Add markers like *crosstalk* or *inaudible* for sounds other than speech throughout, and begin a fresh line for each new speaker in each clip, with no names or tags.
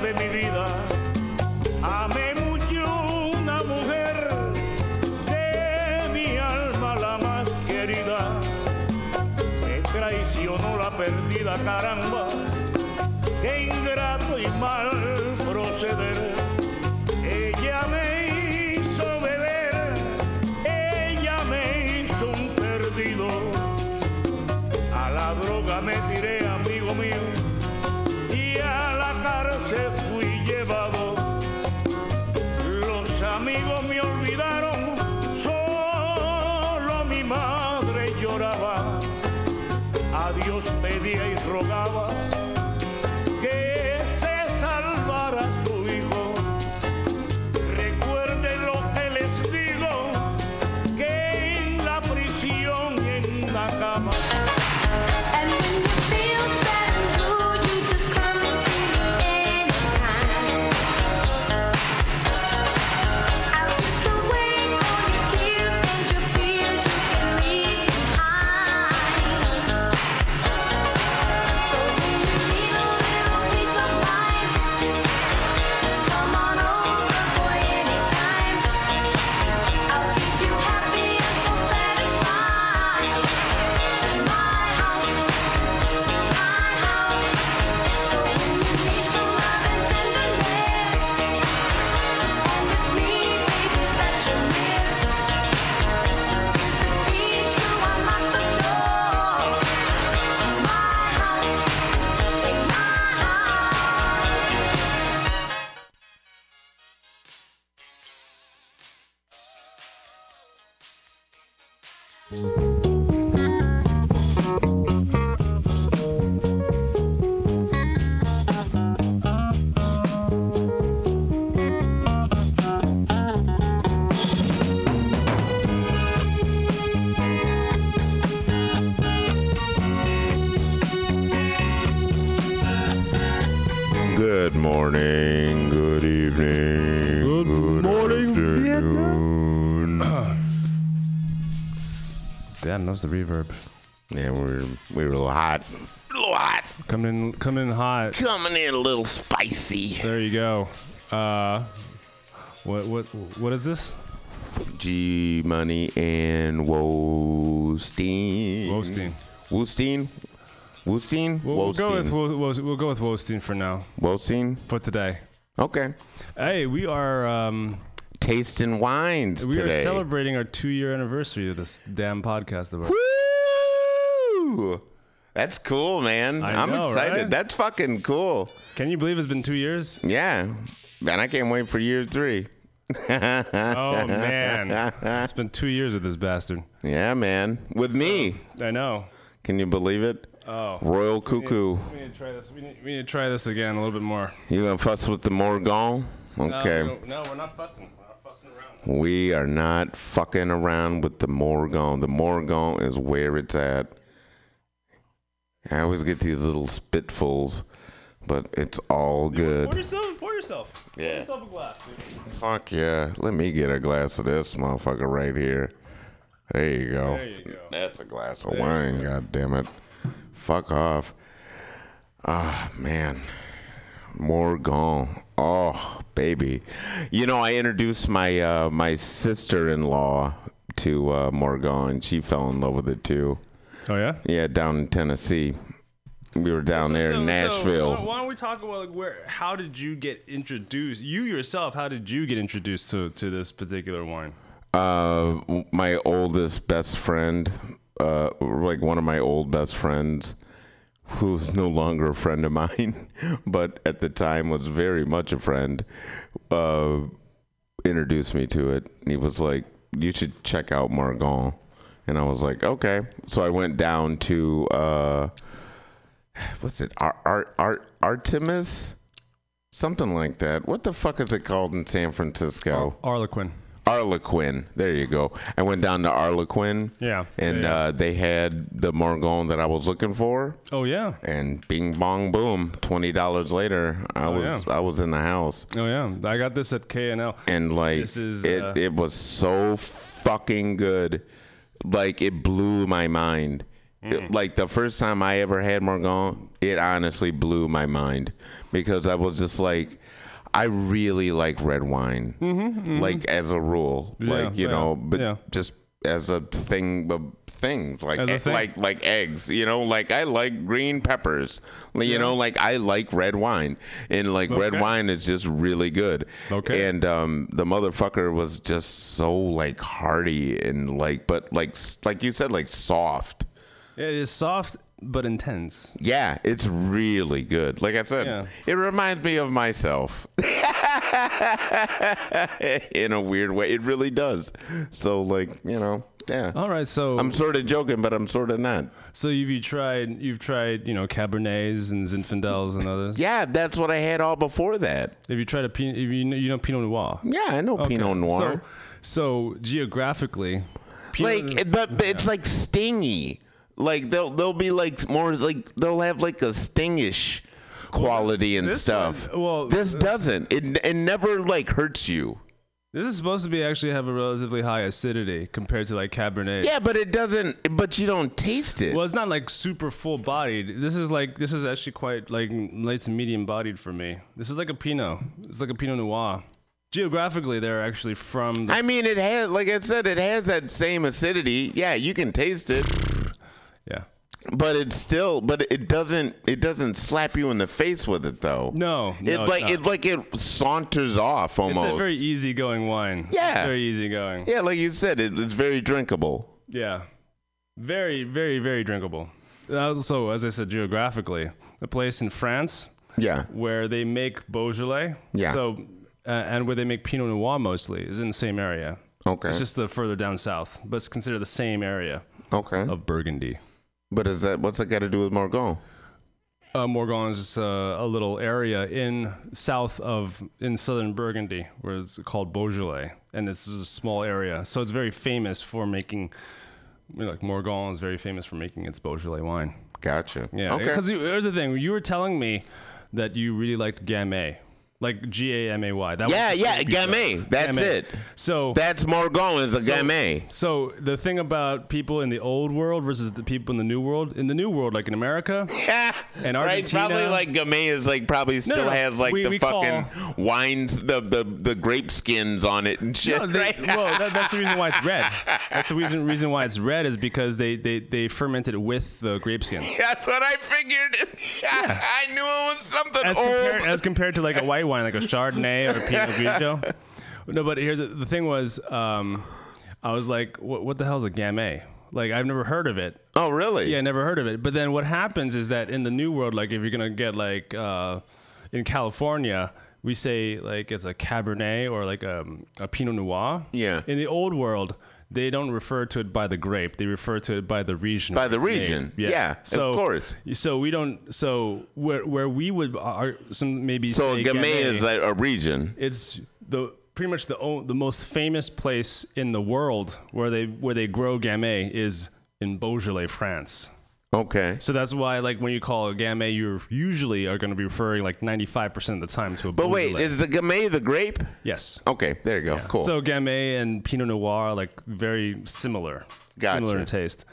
de mi vida. Amé mucho una mujer de mi alma la más querida. Me traicionó la perdida caramba. Qué ingrato y mal proceder.
The
reverb.
Yeah, we're we're a little hot, a little hot,
Coming in, coming in hot.
coming in a little spicy.
There you go. Uh, what what what is this?
G Money and Wostein.
Wostein.
Wostein. Wostein.
We'll, we'll go with we'll, we'll, go with for now
Wostein.
for today.
Okay.
Hey, we are um,
Tasting wines
we
today.
are celebrating our two year anniversary of this damn podcast of ours.
Woo! That's cool, man.
I
I'm
know,
excited.
right?
That's fucking cool.
Can you believe it's been two years?
Yeah. And I can't wait for year three. *laughs*
Oh man, it's been two years with this bastard.
Yeah, man. With me.
I know.
Can you believe it?
Oh.
Royal Cuckoo.
We need to try this. We need, we need to try this again a little bit more.
You gonna fuss with the Morgon? Okay.
No, no, we're not fussing. We're not fussing.
We are not fucking around with the Morgon. The Morgon is where it's at. I always get these little spitfuls, but it's all good.
Pour yourself. Pour yourself. Pour
Yeah.
yourself a glass. Dude.
Fuck yeah. Let me get a glass of this motherfucker right here. There you go.
There you go.
That's a glass of wine, god damn it. Fuck off. Ah, man. Morgon. Oh, baby. You know, I introduced my uh, my sister-in-law to uh, Morgon. She fell in love with it too.
Oh yeah.
Yeah, down in Tennessee. We were down there in Nashville.
why don't we talk about like where? How did you get introduced? You yourself, how did you get introduced to to this particular wine?
Uh, my oldest best friend, uh, like one of my old best friends, who's no longer a friend of mine, *laughs* but at the time was very much a friend, uh, introduced me to it. He was like, "You should check out Morgon," and I was like, "Okay." So I went down to uh, what's it? Art Art Art Artemis, something like that. What the fuck is it called in San Francisco?
Arlequin.
Arlequin. There you go. I went down to Arlequin.
Yeah.
And
Yeah.
Uh, they had the Morgon that I was looking for.
Oh yeah.
And bing bong boom. Twenty dollars later, I was
yeah.
I was in the house.
Oh yeah. I got this at KNL.
And like
This is,
it,
uh,
it was so fucking good. Like it blew my mind. It- like the first time I ever had Morgon, it honestly blew my mind because I was just like, I really like red wine, like as a rule,
Mm-hmm, Yeah,
like you
yeah,
know, but
yeah.
just as a thing of things, like
As a
e-
thing.
like like eggs, you know, like I like green peppers, Like, you know, like I like red wine, and like red wine is just really good.
Okay.
and um, the motherfucker was just so like hearty and like, but like like you said, like soft.
It is soft but intense.
Yeah, it's really good. Like I said,
Yeah.
it reminds me of myself *laughs* in a weird way. It really does. So, like, you know, yeah.
All right, so
I'm sort of joking, but I'm sort of not.
so you've you tried you've tried you know Cabernets and Zinfandels and others.
Yeah, that's what I had all before that.
Have you tried a Pinot? You know, you know Pinot Noir.
Yeah, I know Pinot
Okay,
Noir.
So, so geographically, Pinot,
like, but, but it's like stingy. Like they'll they'll be like more like they'll have like a stingish quality and
this
stuff.
one- well,
this uh, doesn't. It it never like hurts you.
this is supposed to be actually have a relatively high acidity compared to like Cabernet.
Yeah, but it doesn't. But you don't taste it.
Well, it's not like super full bodied. This is like this is actually quite like light to medium bodied for me. This is like a Pinot. It's like a Pinot Noir. Geographically, they're actually from. The,
I mean, it has, like I said, it has that same acidity. Yeah, you can taste it,
yeah.
but it's still, but it doesn't, it doesn't slap you in the face with it though.
No,
it
no,
like
it's,
it like it saunters off almost.
It's a very easygoing wine.
Yeah.
It's very easygoing.
yeah, like you said, it, it's very drinkable.
Yeah. Very, very, very drinkable. Also, as I said, geographically, a place in France
Yeah,
where they make Beaujolais.
Yeah.
So, uh, and where they make Pinot Noir mostly is in the same area.
okay,
It's just the further down south, but it's considered the same area
okay.
of Burgundy.
But is that what's that got to do with Morgon?
Uh, Morgon is just uh, a little area in south of in southern Burgundy, where it's called Beaujolais, and this is a small area. So it's very famous for making, like Morgon is very famous for making its Beaujolais wine.
Gotcha.
Yeah,
Okay.
because here's the thing: you were telling me that you really liked Gamay, like G A M A Y. That
Yeah, yeah. Gamay. That's
Gamay.
it.
So
That's Morgon is a Gamay.
So the thing about people in the old world versus the people in the new world. In the new world, like in America, *laughs*
right,
And Argentina-
probably like Gamay is like probably still
no,
has like
we-
the
we
fucking
call-
wines, the, the the grape skins on it and shit.
No, they,
right?
well, that, that's the reason why it's red. *laughs* That's the reason reason why it's red is because they they, they fermented it with the grape skins. *laughs*
That's what I figured. I knew it was something
as
old.
compared, as compared to like a white wine, like a Chardonnay or a *laughs* Pinot Grigio. No, but here's the, the thing: was um, I was like, what, what the hell is a Gamay? Like I've never heard of it.
oh, really?
Yeah, never heard of it. But then what happens is that in the new world, like if you're gonna get like uh, in California, we say like it's a Cabernet or like a, a Pinot Noir.
Yeah.
In the old world, they don't refer to it by the grape; they refer to it by the region.
By the region. Yeah, of
So, of
course.
So we don't. So where where we would are some maybe
So Gamay
Gamay,
is like a region.
it's the pretty much the o- the most famous place in the world where they where they grow Gamay is in Beaujolais, France.
Okay.
So that's why, like, when you call a Gamay, you usually are going to be referring like 95% of the time to a
But wait, is the Gamay the grape?
yes.
Okay, there you go. Cool.
So Gamay and Pinot Noir are like very similar,
Gotcha.
similar in taste.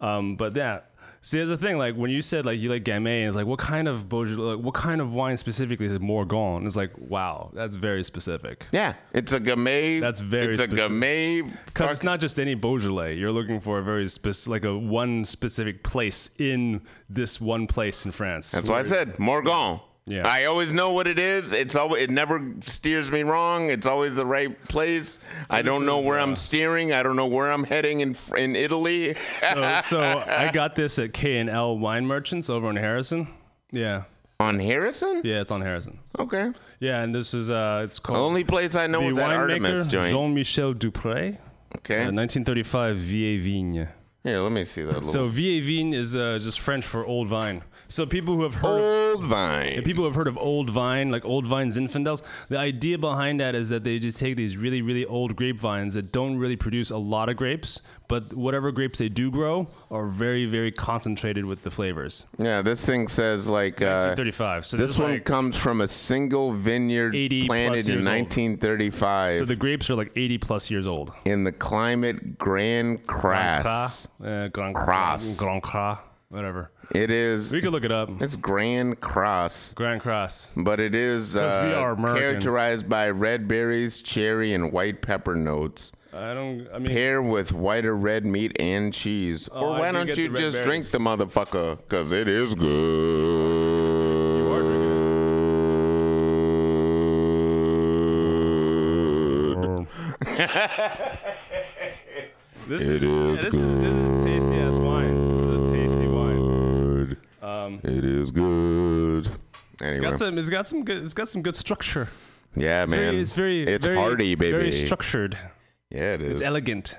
Um, but yeah, see, there's a thing like when you said like you like Gamay, and it's like what kind of Beaujolais, like, what kind of wine specifically is it Morgon? It's like wow, that's very specific.
yeah, it's a Gamay.
That's very
It's a. Gamay.
Because it's not just any Beaujolais. You're looking for a very specific, like a one specific place in this one place in France.
That's why I said Morgon.
Yeah.
I always know what it is. It's always it never steers me wrong. It's always the right place. I don't know
is,
where
uh,
I'm steering. I don't know where I'm heading in in Italy.
so, *laughs* so I got this at K and L Wine Merchants over on Harrison. Yeah,
On Harrison?
yeah, it's on Harrison.
Okay.
Yeah, and this is uh, it's called The
only place I know
the
is that Artemis joint.
Jean-Michel Dupré,
Okay.
uh, 1935 Vieille Vigne.
Here, let me see that. Little.
So Vieille Vigne is uh, just French for old vine. So people who have heard of
Old vine.
People have heard of Old Vine, like Old Vine Zinfandels. The idea behind that is that they just take these really, really old grapevines that don't really produce a lot of grapes, but whatever grapes they do grow are very, very concentrated with the flavors.
yeah, this thing says like uh,
1935. So
this
there's
one
like,
comes from a single vineyard planted in
years old.
1935
so the grapes are like 80 plus years old.
in the climate Grand Cras.
Uh, Grand
Cras.
Grand Cras, whatever.
It is.
We could look it up.
It's Grand Cross,
Grand Cross.
but it is
we
uh,
are Americans.
characterized by red berries, cherry, and white pepper notes.
I don't. I mean,
Pair with white or red meat and cheese.
Oh,
or
I
why
do
don't you
red
just drink the motherfucker? Because it is good.
you are drinking it. *laughs* This
It
is,
is
yeah, this is this is
It is good.
it's
Anyway.
got some. It's got some good. It's got some good structure.
yeah,
It's
man.
very. It's very.
It's
very,
hearty, baby.
Very structured.
yeah, it is.
It's elegant.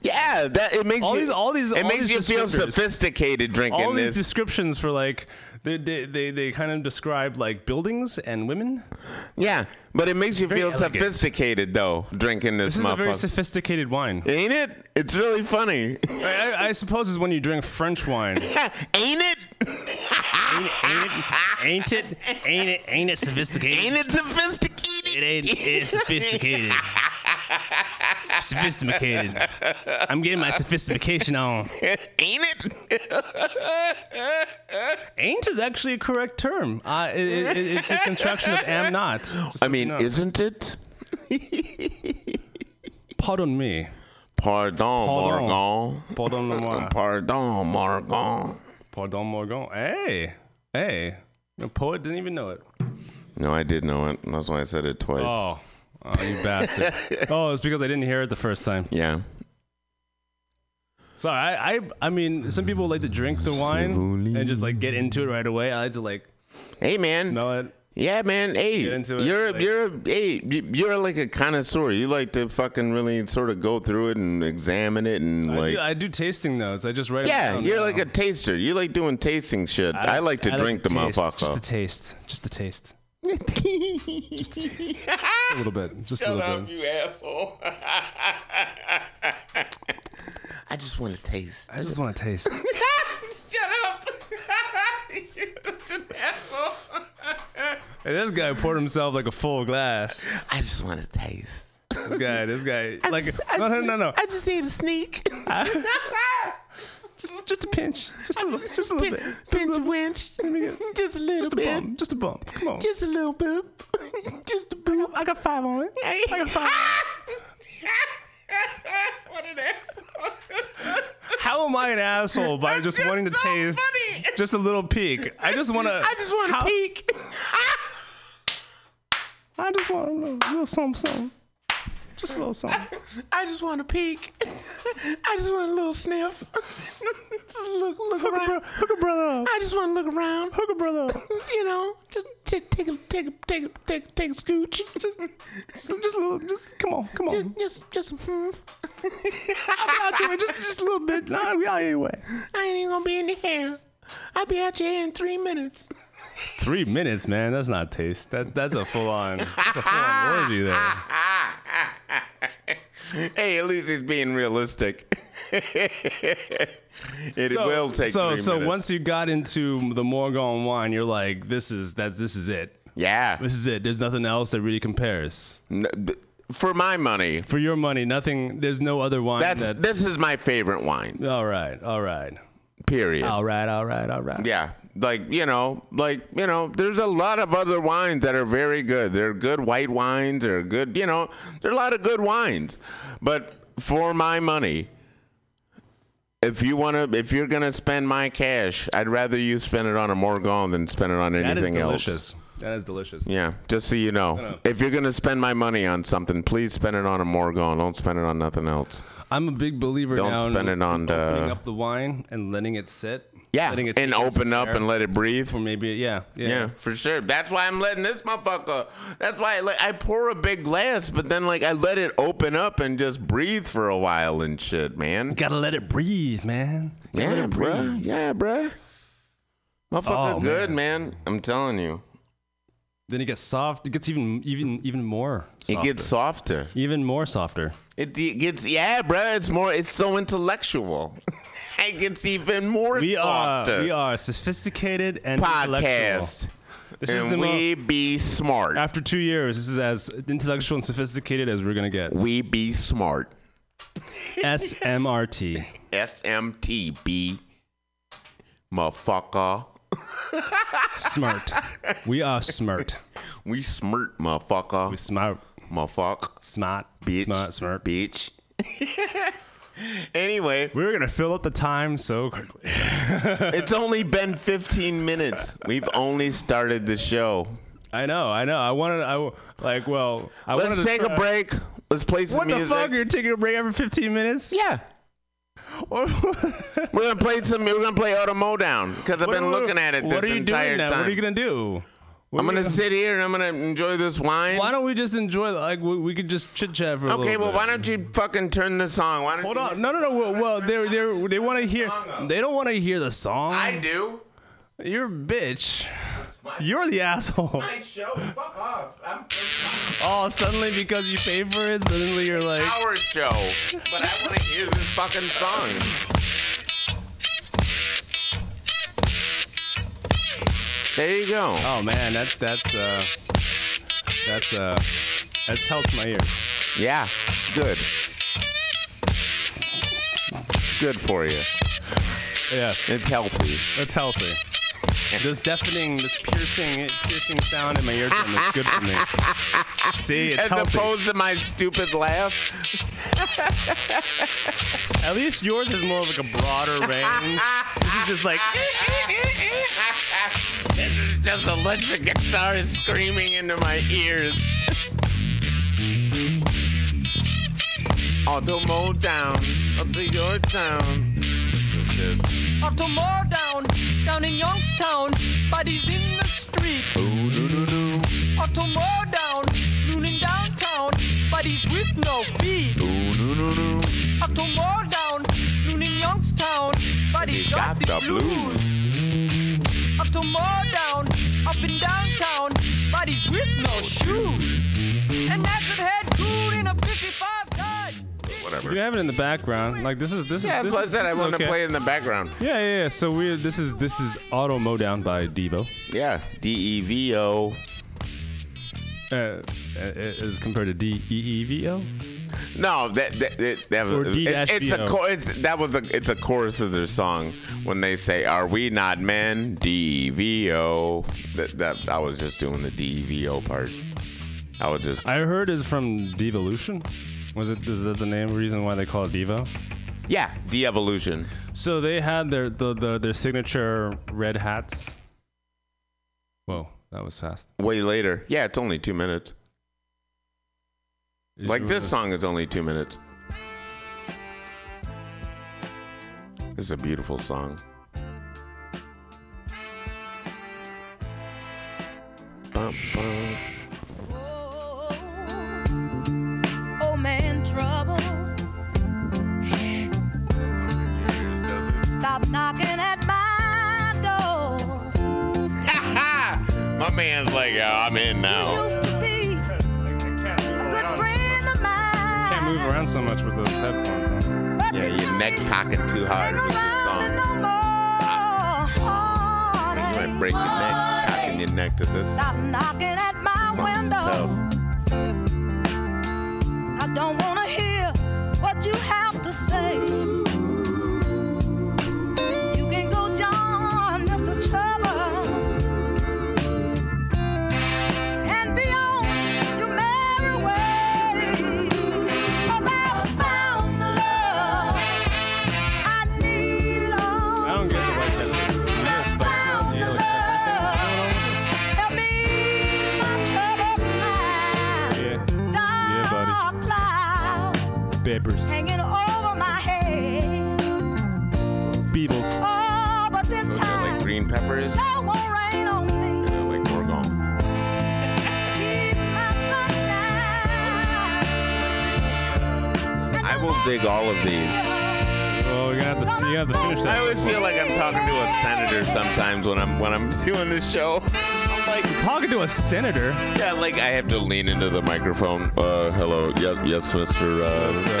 yeah, that it makes
All
you,
these- all these-
It
all
makes
these
you feel sophisticated drinking
All these
this.
descriptions for like they they, they they kind of describe like buildings and women.
yeah, but it makes you
Very
feel
elegant.
sophisticated though drinking this,
This is a very sophisticated wine.
Ain't it? It's really funny.
I, I, I suppose is when you drink French wine. *laughs*
Ain't it?
ain't it? Ain't it? Ain't it sophisticated?
Ain't it sophisticated?
It ain't. It's sophisticated. *laughs* sophisticated. I'm getting my sophistication on. *laughs*
Ain't it? *laughs*
Ain't is actually a correct term. Uh, it, it, it- it's a contraction of am not. Just
I mean, isn't it? *laughs*
pardon me.
Pardon,
Pardon.
Morgan.
Pardon moi.
Pardon, Morgan.
Pardon Morgan. Hey, hey. The poet didn't even know it.
No, I did know it. That's why I said it twice.
Oh, oh, you bastard. *laughs* oh, it's because I didn't hear it the first time.
Yeah.
Sorry, I, I, I mean, some people like to drink the wine and just like get into it right away. I like to like
Hey, man.
smell it.
Yeah, man. Hey,
it,
you're
like-
you're hey, you- you're like a connoisseur. You like to fucking really sort of go through it and examine it and
I,
like.
do, I do tasting notes. I just write.
yeah,
down Yeah,
you're
now.
like a taster. You like doing tasting shit. I, like to drink uh, the
taste. Just a taste. Just a taste. Just a taste. a little bit. Just a
Shut
little
up,
bit.
you asshole. *laughs* I just want to taste.
I just want to taste. *laughs*
Shut up. *laughs* You're such an asshole.
Hey, this guy poured himself like a full glass.
I just want to taste.
This guy, this guy, like, no, no, no, no.
I just need a sneak.
Just, just a pinch. Just a little, just a little bit.
Pinch winch. *laughs* Just a little
Just a
bit.
bump. Just a bump. Come on.
Just a little bit. *laughs* Just a bit.
I got five on it. *laughs*
I
got five.
what an asshole.
How am I an asshole by just
That's
wanting to
so
taste
funny.
just a little peek? I just want to.
I just want to peek.
I just want a little, little something, something. Just a little something.
I just want to peek. *laughs* I just want a little sniff. *laughs* just look, look
Hook a,
around.
bro- hook a brother up.
I just want to look around.
Hook a brother up. *laughs*
You know, just take, take a, take a, take a, take, take a scooch.
Just, just a little. Just come on, come on.
Just, just, just, hmm.
I'll out here just, just a little bit. I'll be out anyway.
I ain't even gonna be in the hair. I'll be out here in three minutes.
Three minutes, man. That's not taste. That that's a full on. A full on orgy there. *laughs*
hey, at least he's being realistic. *laughs* it will take
so so
minutes.
once you got into the Morgon wine, you're like, this is that. This is it.
yeah,
This is it. There's nothing else that really compares.
N- b- for my money,
For your money, nothing. There's no other wine
that's
that.
this is my favorite wine.
all right, all right,
Period.
all right, all right, all right.
Yeah, like you know, like you know, there's a lot of other wines that are very good. They're good white wines. They're good. You know, there are a lot of good wines. But for my money, if you wanna, if you're gonna spend my cash, I'd rather you spend it on a Morgon than spend it on
That is
anything else.
delicious. That is delicious.
Yeah, just so you know, if you're gonna spend my money on something, please spend it on a Morgon. Don't spend it on nothing else.
I'm a big believer
Don't
now
spend
in
it on the-
opening up the wine and letting it sit.
Yeah, and open up
air
and let it breathe.
for maybe yeah, yeah.
Yeah, for sure. That's why I'm letting this motherfucker. That's why I, let, I pour a big glass, but then like I let it open up and just breathe for a while and shit, man.
Gotta let it breathe, man. Let
Yeah,
it
bruh. Yeah, bruh. Motherfucker,
Oh,
good
man.
man. I'm telling you,
Then it gets soft. It gets even even even more. Softer.
it gets softer.
even more softer.
It, it gets yeah, bro. It's more. It's so intellectual. *laughs* it even more
We are we are sophisticated and intellectual.
podcast,
This is
and
the mo-
we be smart.
After two years, this is as intellectual and sophisticated as we're gonna get.
we be smart.
SMRT.
SMTB, motherfucker.
Smart. We are smart.
We smart, motherfucker.
We smart.
motherfucker.
Smart.
Bitch.
Smart. Smart.
Bitch. *laughs* *laughs* anyway,
We're gonna fill up the time so quickly. *laughs*
it's only been 15 minutes. We've only started the show.
I know. I know. I wanted. I like. Well, I wanted
Let's
to
take a break. Let's play some
What the
music.
fuck? You're taking a break every 15 minutes?
Yeah. *laughs* We're gonna play some. We're gonna play Auto Down because I've been looking at it this
What are you
entire
doing now?
time.
What are you gonna do?
I'm gonna sit here and I'm gonna enjoy this wine.
Why don't we just enjoy? Like we, we could just chit chat for a
Okay,
little
well,
bit.
why don't you fucking turn the song? Why don't
Hold
you
on. No, no, no. Well, well they they they want to hear. They don't want to hear the song.
I do.
You're a bitch. You're the asshole.
My show. Fuck off. I'm *laughs*
Oh, suddenly because you pay for it, suddenly you're like.
our show, but I want to hear this fucking song. There you go.
Oh man, that's that's uh, that's uh, that's helped my ears.
Yeah, good. Good for you.
Yeah,
It's healthy.
It's healthy. This deafening, this piercing, piercing sound in my eardrum is good for me. *laughs* See, it's
As
healthy.
opposed to my stupid laugh.
At least yours is more of like a broader range. This is just like.
this is just electric guitar screaming into my ears. Auto mode down up to your town.
Auto more down, down in Youngstown, bodies in the street. Auto more down, nooning downtown, bodies with no feet. Auto more down, nooning Youngstown, bodies got, the blues. Auto more down, up in downtown, bodies with no shoes. And acid head cool in a 55 Dodge.
Whatever.
You have it in the background. Like this is this
Yeah,
is.
that's
This
what I
is-
said.
this
I
is
wanted to
okay.
play it in the background.
Yeah, yeah, yeah. So we this is this is Auto Modown by Devo.
Yeah, D E V O.
Uh, as compared to D E E V O.
No, that that, that, that was
D
it's, it's a
V O.
chorus. That was a it's a chorus of their song when they say, "Are we not men?" D V O. That that I was just doing the D V O part. I was just
I heard is from Devolution. Was it is that the name reason why they call it Devo?
yeah, de evolution.
So they had their the, the their signature red hats. Whoa, that was fast.
Way later. Yeah, it's only two minutes. Like this song is only two minutes. This is a beautiful song. Bum, bum.
Stop knocking at my door. Ha ha!
My man's like, yeah, I'm in now.
Used to be a good friend of mine.
Can't move around so much with those headphones on.
But
Yeah, your neck cocking too hard with this song.
no more.
You might break your neck, cocking your neck to this.
Stop knocking at my
Song's
window.
tough.
I don't want to hear what you have to say.
Dig all of these.
Well, we're gonna have to you have to finish that.
I always feel like I'm talking to a senator sometimes when I'm when I'm *laughs* doing this show. I'm like,
Talking to a senator.
yeah, like I have to lean into the microphone. Uh, hello, yes, yes, Mr. Uh,
So,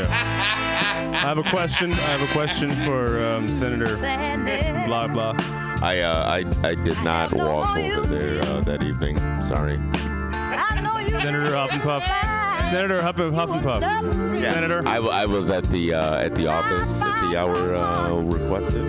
yeah. I have a question. I have a question for um, Senator blah blah.
I uh, I I did not walk over there uh, that evening. Sorry.
Senator Huff and Puff. Senator Huff and Huff and Puff.
Yeah.
Senator.
I, w- I was at the uh, at the office at the hour uh, requested.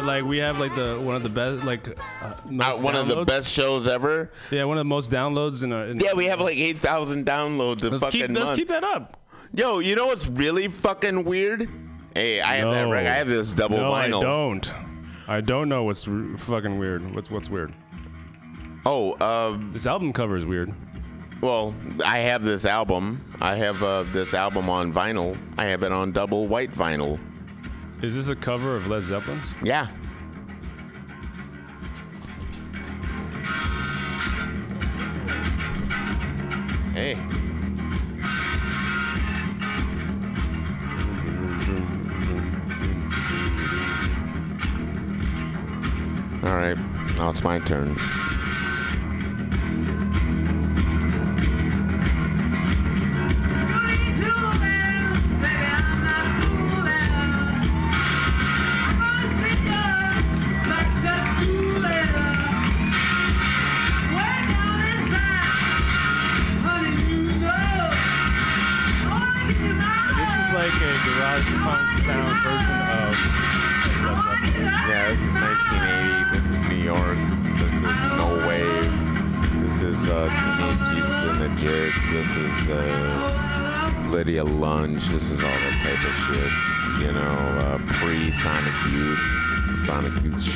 That like we have like the one of the best like uh, most
Uh, one of the
downloads.
best shows ever.
Yeah, one of the most downloads in a. In
Yeah, we have like eight thousand downloads a
Let's
fucking
keep
month.
let's keep that up.
Yo, you know what's really fucking weird? Hey, I have that.
No.
I have this double
no,
vinyl.
I don't. I don't know what's r- fucking weird. What's what's weird?
Oh, uh,
This album cover is weird.
well, I have this album. I have uh, this album on vinyl. I have it on double white vinyl.
Is this a cover of Led Zeppelin's?
Yeah. Hey. All right, now it's my turn.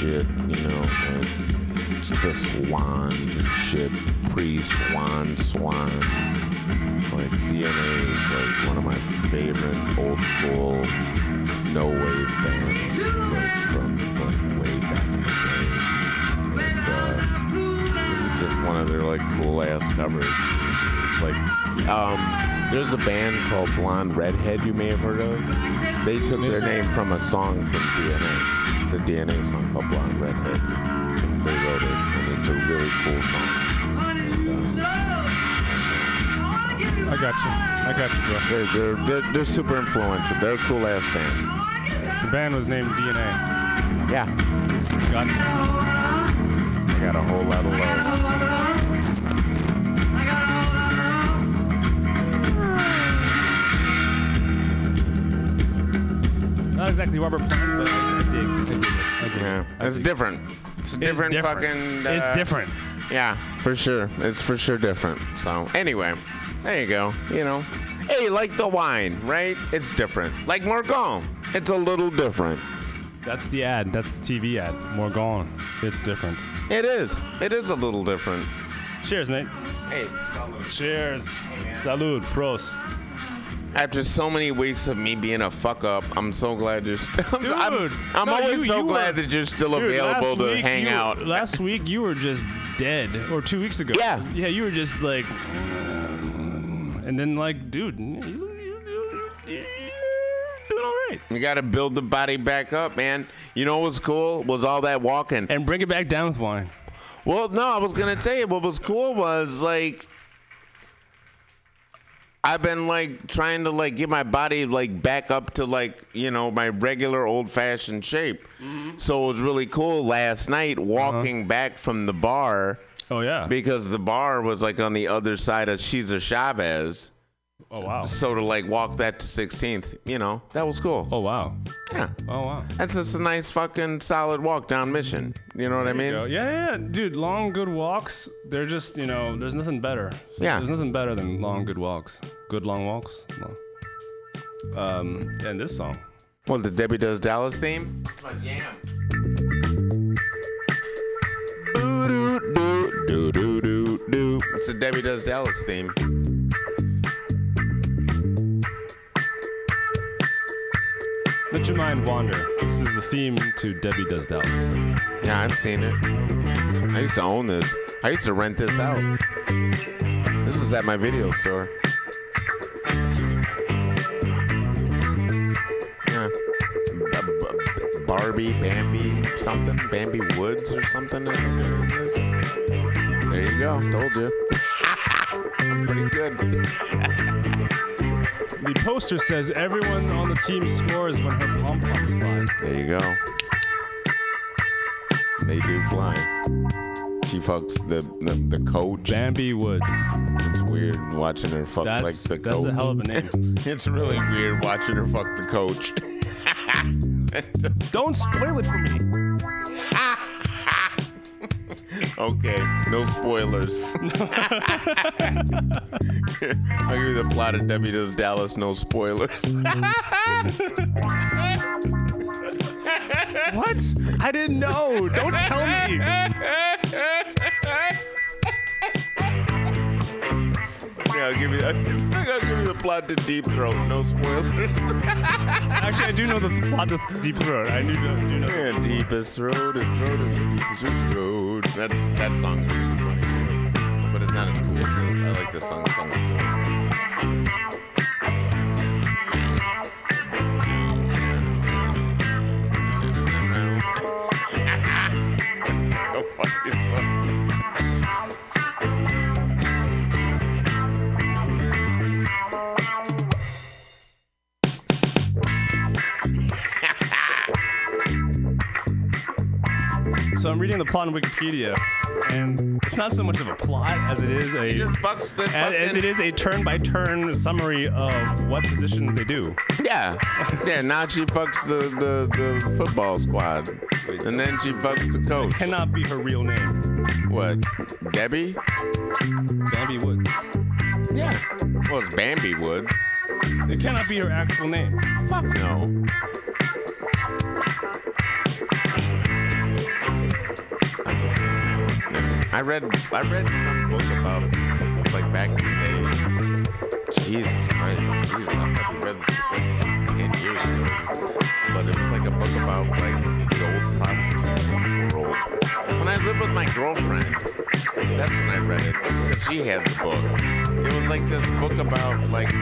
Shit. You know, like the Swans and shit. Pre-Swan Swans. Like DNA is like one of my favorite old school no wave bands like from like way back in the day. And uh, this is just one of their like cool ass covers. Like um there's a band called Blonde Redhead you may have heard of. They took their name from a song from DNA. It's a DNA song called Blonde Redhead. And they wrote it and it's a really cool song. And, uh,
I got you. I got you, bro.
they're, they're, they're, they're super influential. They're a cool ass band.
The band was named DNA.
Yeah,
Got it.
I got a whole lot of love.
Not exactly Robert Plant, but dig. I dig it. I dig
Yeah,
it. I
it's
dig
different. It's
It's
different,
different.
fucking. Uh,
it's different.
Yeah, for sure. It's for sure different. So anyway, there you go. You know, hey, like the wine, right? It's different. Like Morgon, it's a little different.
That's the ad. That's the TV ad. Morgon. It's different.
It is. It is a little different.
Cheers, mate.
Hey,
Cheers. Salud. Prost.
After so many weeks of me being a fuck up, I'm so glad you're still. I'm,
Dude,
I'm
no,
always
you-
so
you
glad
were-
that you're still
Dude,
available to hang
you-
out.
Last week you were just dead, or two weeks ago.
Yeah.
Yeah, you were just like, and then like, dude, right.
You got to build the body back up, man. You know what's cool was all that walking.
And bring it back down with wine.
Well, no, I was gonna tell you what was cool was like I've been like trying to like get my body like back up to like you know my regular old fashioned shape. Mm-hmm. So it was really cool last night uh-huh. walking back from the bar
Oh yeah.
because the bar was like on the other side of Cesar Chavez.
Oh wow.
So to like walk that to 16th, you know, that was cool.
Oh wow.
Yeah.
Oh wow.
That's just a nice fucking solid walk down Mission. You know what I mean?
Go. Yeah, yeah, yeah, dude. Long, good walks. They're just, you know, there's nothing better.
Yeah.
There's nothing better than long, good walks. Good long walks. Well, Um, and this song.
Well, the Debbie Does Dallas theme? It's my jam. Do do do do. It's the Debbie Does Dallas theme.
Let your mind wander. This is the theme to Debbie Does Dallas.
Yeah, I've seen it. I used to own this. I used to rent this out. This was at my video store. Yeah. Barbie, Bambi, something. Bambi Woods or something, I think her name is. There you go. Told you. *laughs* I'm pretty good. *laughs*
The poster says everyone on the team scores when her pom poms fly.
There you go. They do fly. She fucks the, the, the coach.
Bambi Woods.
It's weird watching her fuck
That's
like the
that's
coach.
a hell of a name. *laughs*
It's really weird watching her fuck the coach. *laughs*
Don't spoil it for me. *laughs*
okay, no spoilers. *laughs* *laughs* I'll give you the plot of Debbie Does Dallas, no spoilers. *laughs*
What? I didn't know. Don't tell me.
Yeah, I'll give you I'll give you the plot to Deep Throat, no spoilers. *laughs*
Actually, I do know the plot of Deep Throat. I do know. Do know.
yeah, deepest throat, his throat is the deepest road. That, that song is super funny too. But it's not as cool as this. I like this song. This song is cool.
Reading the plot on Wikipedia, and it's not so much of a plot as it is a
just fucks the
as, as it is a turn-by-turn summary of what positions they do.
Yeah, yeah. Now she fucks the, the, the football squad, and then she fucks the coach.
Cannot be her real name.
What? Debbie?
Bambi Woods.
Yeah. Well, it's Bambi Woods.
It cannot be her actual name.
Fuck no. I read I read some book about like back in the day. Jesus Christ, Jesus, I probably read this like ten years ago. But it was like a book about like the old prostitution world. When I lived with my girlfriend, that's when I read it. Because she had the book. It was like this book about like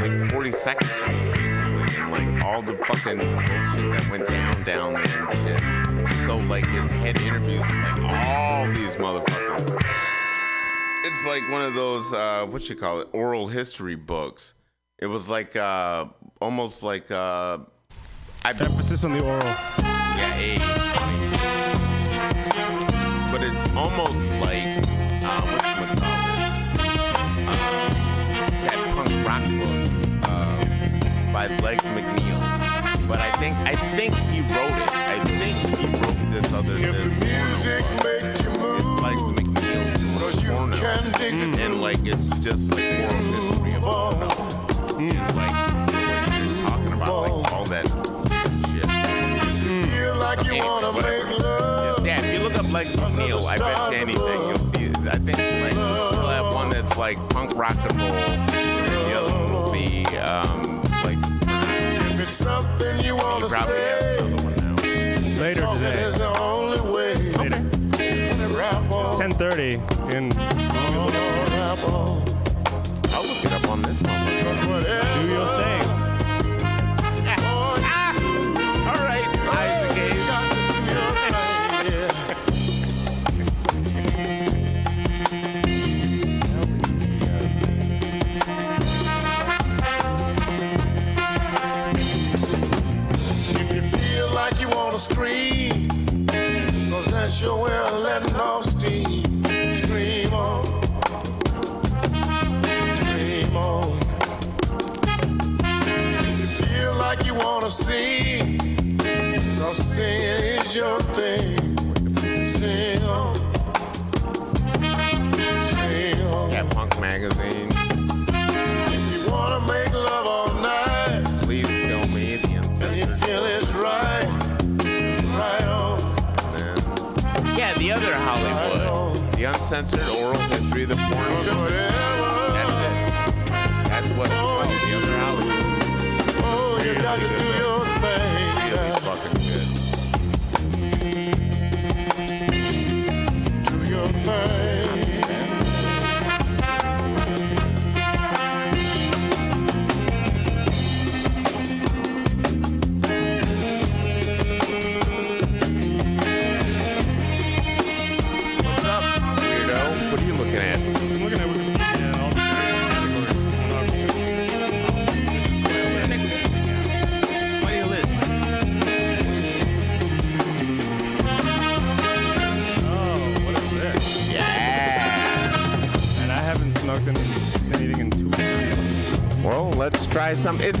like 42nd Street basically and like all the fucking bullshit that went down down there and shit. So like it had interviews with like all these motherfuckers. It's like one of those uh what you call it oral history books. It was like uh almost like uh I
Emphasis on the oral.
yeah, A. But it's almost like uh, what you call it? Uh, that punk rock book uh, by Legs McNeil. But I think I think he wrote it. I he wrote this other
If
this
the music make you move,
Legs McNeil doing
cause you can dig the
and like it's just like history of porno. And like so like you're talking about like all that shit.
feel like you wanna
whatever.
make love.
Yeah, if you look up Legs McNeil, I bet anything you'll see it. I think like you'll have one that's like punk rock and roll, and the other one will be um like
If it's something you wanna say,
another one now.
Later today.
is the only way.
Later.
Rap on,
10:30 in
rap on.
I'll look it up on this one.
Cause whatever
Do Your Thing.
Scream, cause that's your way of letting off steam. Scream on. Scream on. If you feel like you wanna sing, cause singing is your thing. Sing on. Sing on.
Yeah, Punk Magazine.
If you wanna make love all night,
the other Hollywood. The uncensored oral history of the porn.
Cause
business.
whatever,
That's it. That's what the other Hollywood.
oh, you got to do your thing.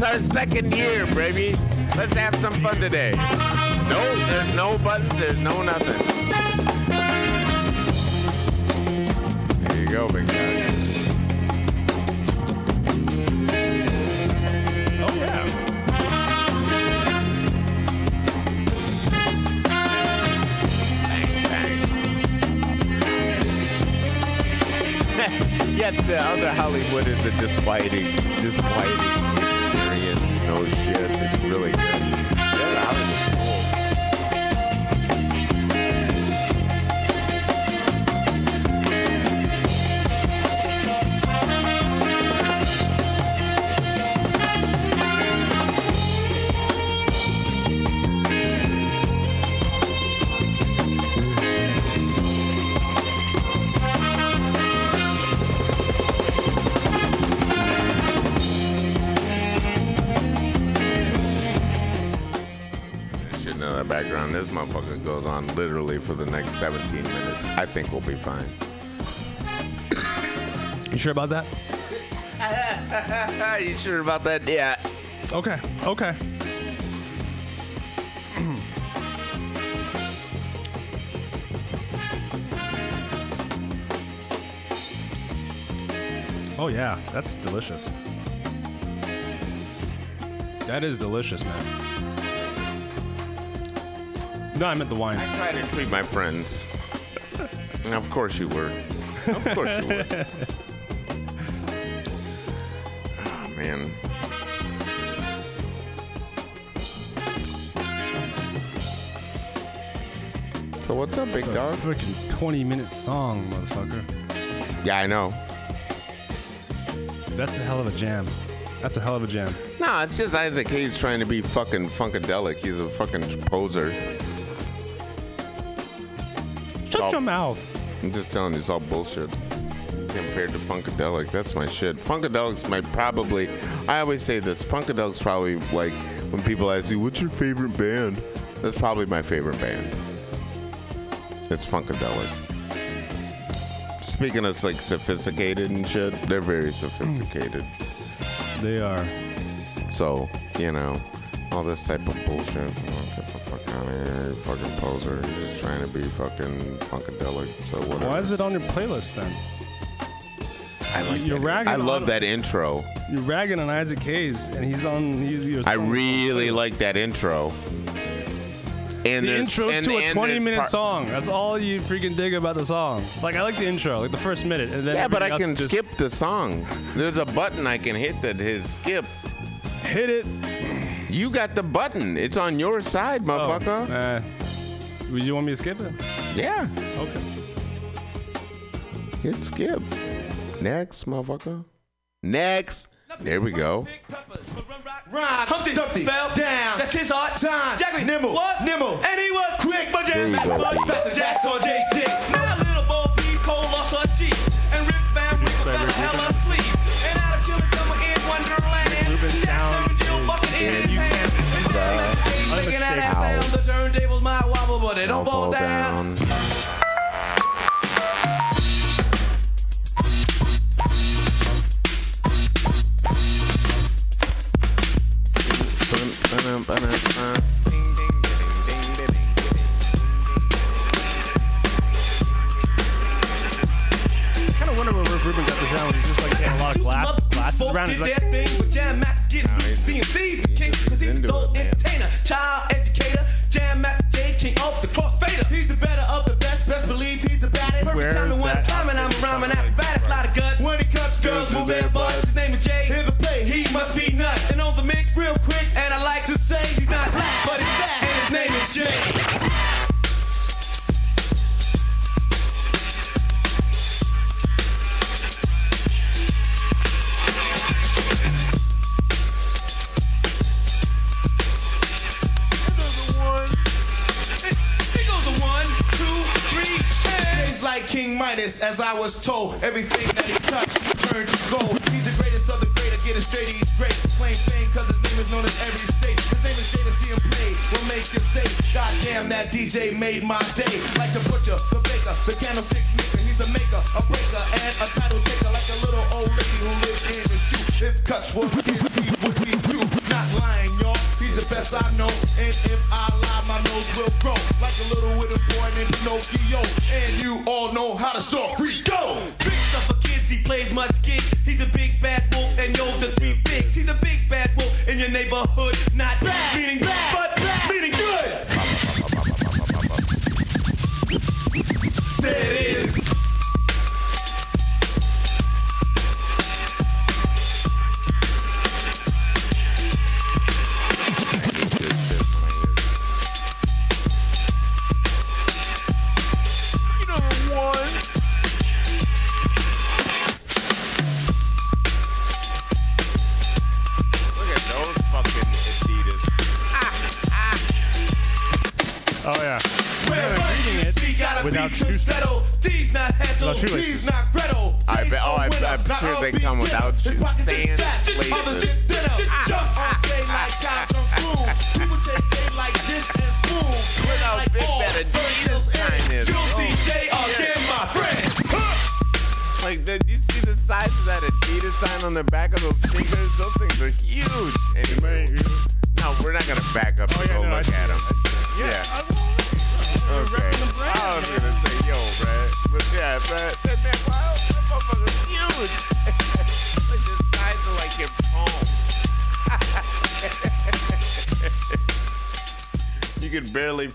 It's our second year, baby. Let's have some fun today. No, there's no buttons. There's no nothing. There you go, big guy.
Oh, yeah. *laughs*
Yet the other Hollywood is a disquieting 17 minutes. I think we'll be fine.
You sure about that? *laughs*
you sure about that? Yeah.
Okay. Okay. oh yeah, that's delicious. That is delicious, man. No, I meant the wine.
I try to treat my friends. of course you were. Of course you would. *laughs* oh, ah, man. So what's up, big dog?
freaking 20 minute song, motherfucker.
Yeah, I know.
That's a hell of a jam. That's a hell of a jam.
No, it's just Isaac Hayes trying to be fucking funkadelic. He's a fucking poser. All-
your mouth.
I'm just telling you, it's all bullshit compared to Funkadelic. That's my shit. Funkadelic's my probably. I always say this. Funkadelic's probably like when people ask you, "What's your favorite band?" That's probably my favorite band. It's Funkadelic. Speaking of like sophisticated and shit, they're very sophisticated.
They are.
So you know, all this type of bullshit. Oh, Get the fuck out of here, you fucking poser. You're just trying to be fucking Funkadelic. So whatever.
Why is it on your playlist then?
I like
You're
that.
ragging
I love
on-
that intro.
You're ragging on Isaac Hayes, and he's on. He's your
I
song.
really like that intro. And
The intro
and-
to a
and
20
there's
minute
part-
song. That's all you freaking dig about the song. Like I like the intro, like the first minute, and then
Yeah, but I can
else
skip the song. There's a button I can hit that is skip.
Hit it.
You got the button. It's on your side,
Oh,
motherfucker.
uh, would you want me to skip it?
Yeah,
Okay.
hit skip. Next, motherfucker. Next. There we go.
Rhyme,
Humpty
Dumpty,
fell
down,
That's his art.
time,
Jackie
nimble,
what?
nimble,
And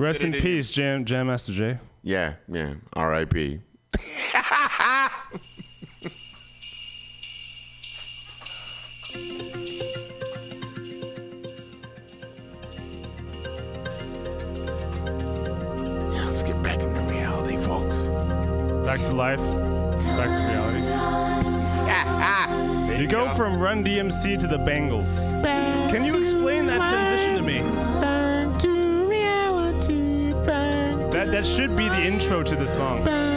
Rest in peace, Jam Jam Master Jay.
Yeah, yeah. R.I.P. *laughs* Yeah, let's get back into reality, folks.
Back to life. Back to reality. *laughs* You go from Run DMC to the Bengals. Can you should be the intro to the song.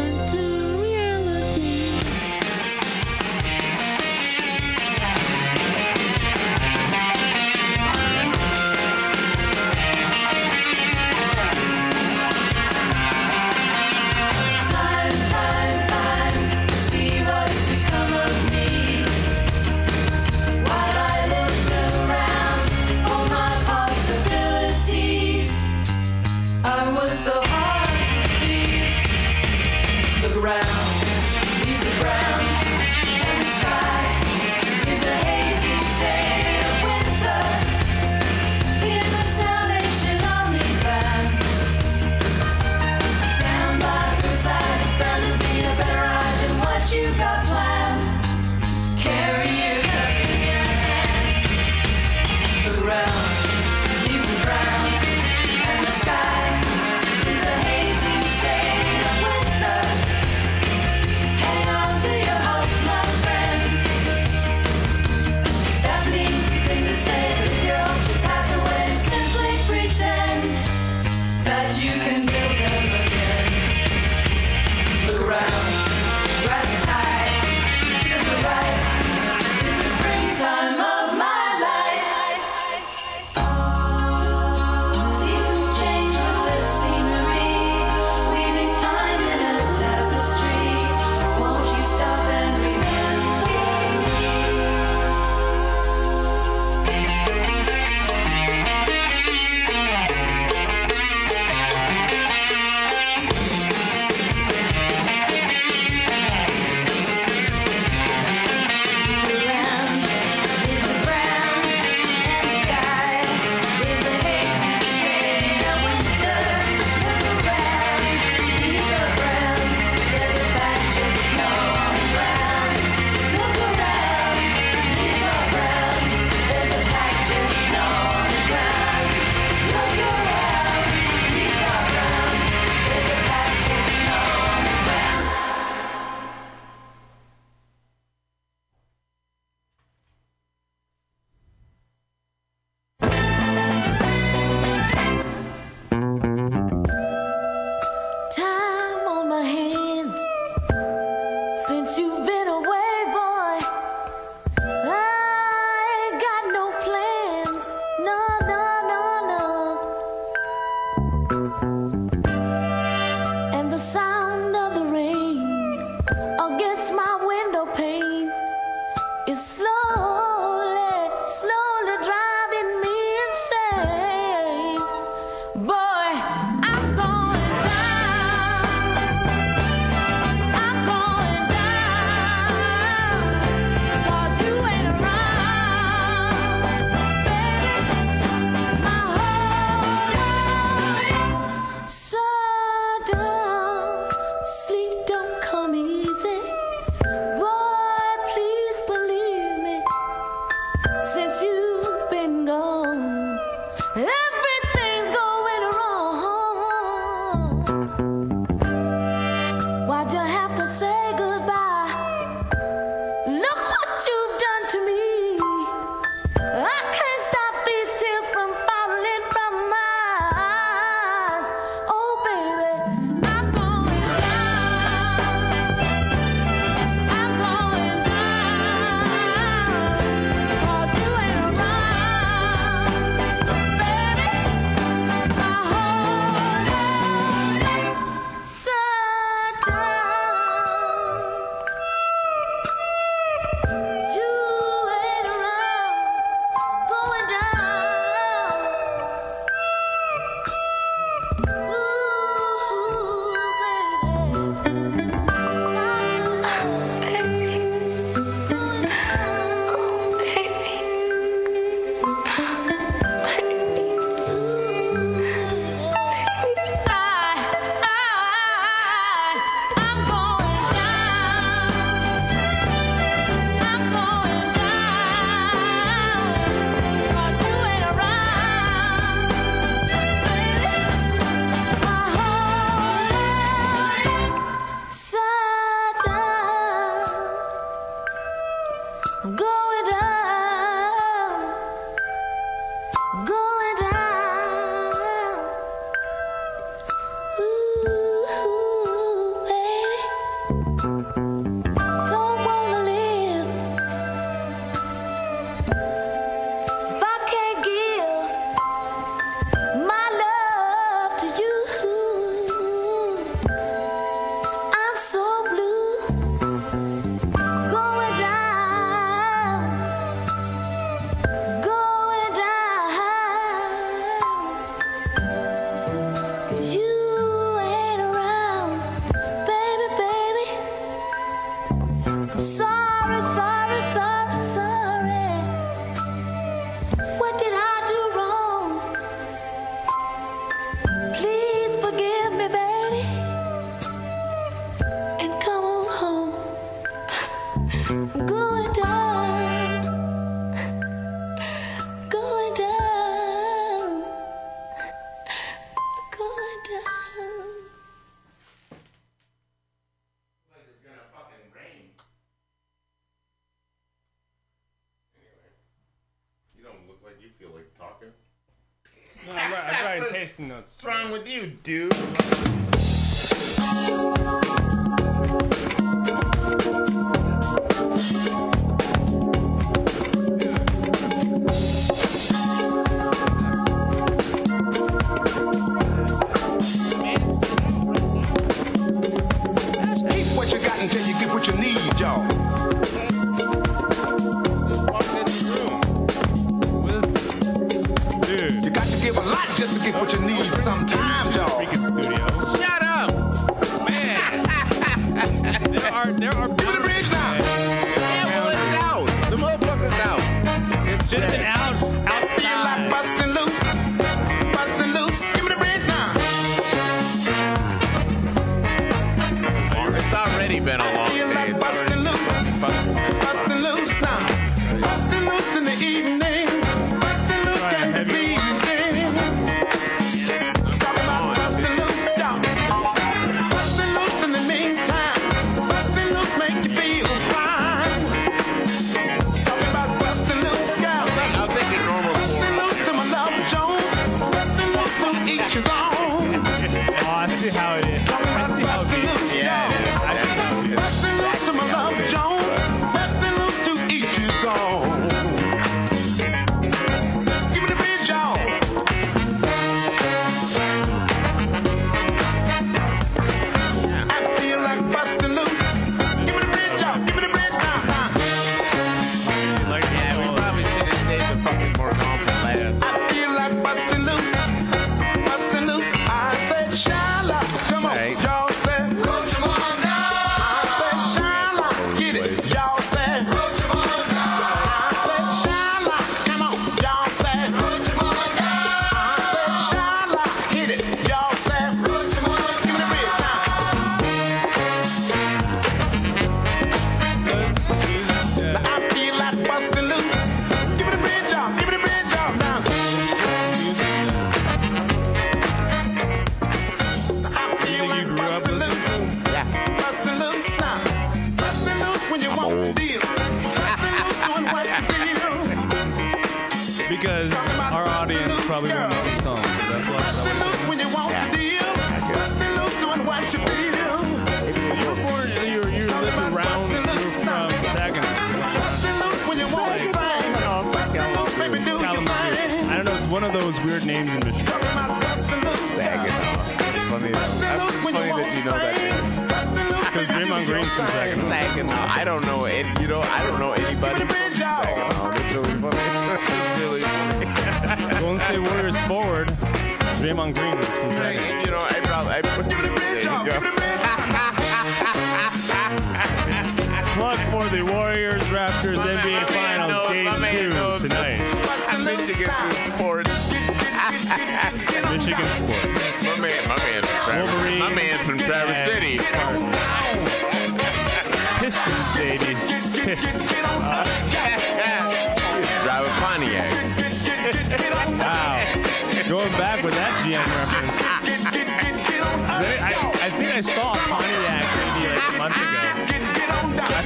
You,
dude?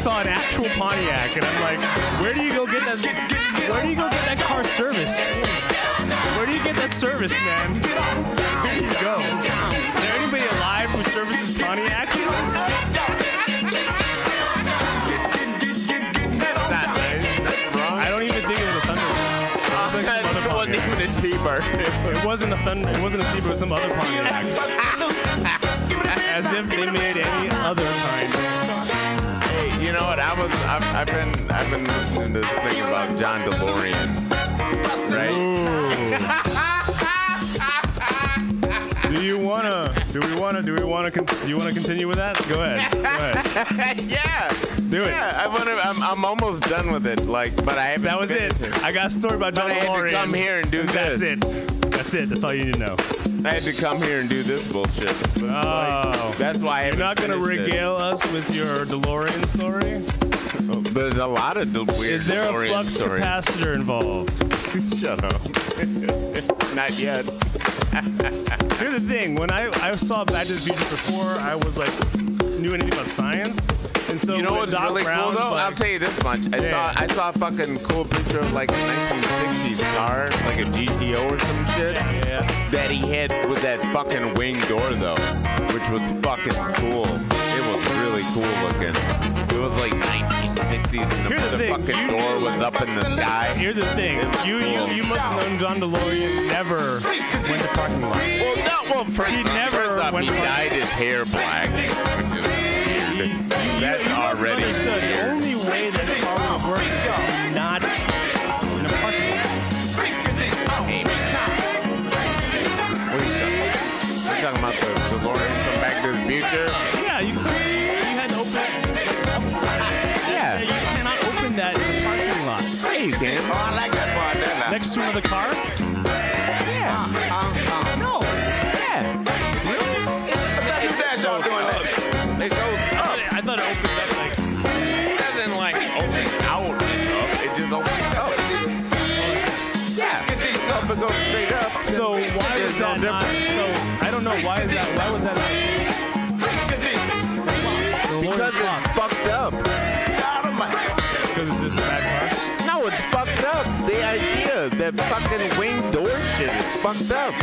Saw an actual Pontiac, and I'm like, where do you go get that? Where do you go get that car serviced? Where do you get that service, man? Where do you go? Is there anybody alive who services Pontiac?
That's not nice. That's wrong.
I don't even think it was a Thunder.
That wasn't even a T-bird.
It wasn't a Thunder. It wasn't a Steve. It was some other Pontiac. *laughs* As if they made any other kind.
You know what? I was. I've, I've been. I've been listening to this thing about John DeLorean. Right. *laughs*
Do you wanna? Do we wanna? Do we wanna? Con- do you wanna continue with that? Go ahead. Go ahead. *laughs*
yeah.
Do it.
Yeah. I want to. I'm, I'm almost done with it. Like, but I haven't.
That was it.
it.
I got a story about John
But I had to come here and do
That's
this.
it. That's it. That's all you need to know.
I had to come here and do this bullshit.
Oh.
That's why I
You're
haven't
gonna
finished it.
regale us with your DeLorean story?
Oh, there's a lot of de- weird
Is there a flux
stories.
capacitor involved? *laughs*
Shut up. *laughs* Not yet. *laughs*
Here's the thing: when I, I saw Back to the Future before, I was like knew anything about science, and so
You know what's
Doc
really cool though?
like-
I'll tell you this much. I
Yeah.
saw I saw a fucking cool picture of like a 1960s car, like a GTO or some shit.
Yeah, yeah.
That he had with that fucking wing door though, which was fucking cool. It was really cool looking. It was like 1960s, and the,
Here's the thing,
fucking
you-
door was up in the sky.
Here's the thing: you you you must have known John DeLorean never went to parking lot.
Well, no, well, first,
He never
first off,
went
he dyed his hair black, which is weird. That's already
understood the
weird.
only way that
Back to the Future?
Yeah, you could. You had to open. Yeah, you cannot open that in a parking lot.
Hey, you can.
Oh, I like that part there now.
Next to another car?
That
fucking wing door shit is fucked up.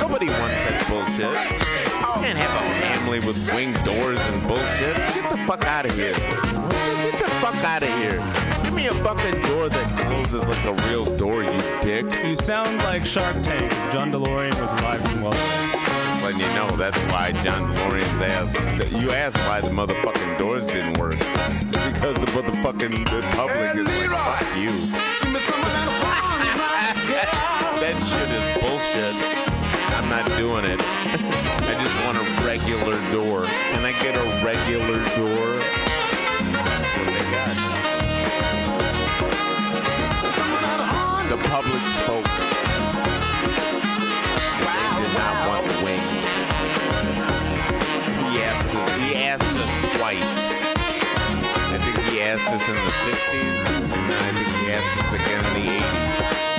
Nobody wants that bullshit. You can't have a family with wing doors and bullshit. Get the fuck out of here. Get the fuck out of here. Give me a fucking door that closes like a real door, you dick.
You sound like Shark Tank. John DeLorean was alive and well.
But you know that's why John DeLorean's ass. You asked why the motherfucking doors didn't work. It's because the motherfucking the public is like, fuck you.
That
shit is bullshit. I'm not doing it. I just want a regular door. Can I get a regular door? The public spoke. They did not want the wing. He asked us, he asked us twice. I think he asked us in the 60s, and I think he asked us again in the 80s.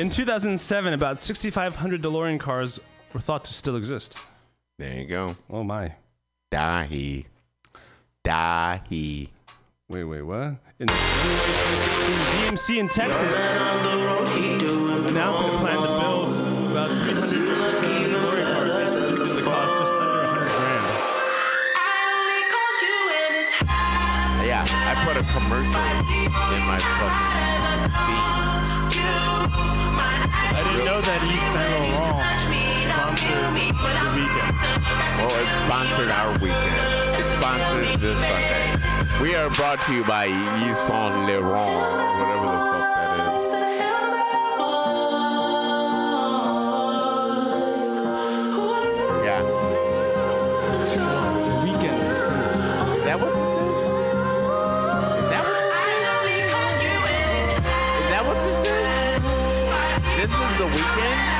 In 2007, about 6,500 DeLorean cars were thought to still exist.
there you go.
Oh my.
Dahi. Dahi.
Wait, wait, what? In 2016, DMC in Texas announced that it planned to build about 300 DeLorean cars, estimated to cost just under 100 grand.
Yeah, I put a commercial in my fucking feed.
I didn't know that Saint Laurent sponsored the weekend.
Well, it sponsored our weekend. It sponsors this Sunday. We are brought to you by Yves Saint Laurent, whatever the fuck that is. Yeah.
Is
that what this is? Is that what we gonna do is that what this is? This is the weekend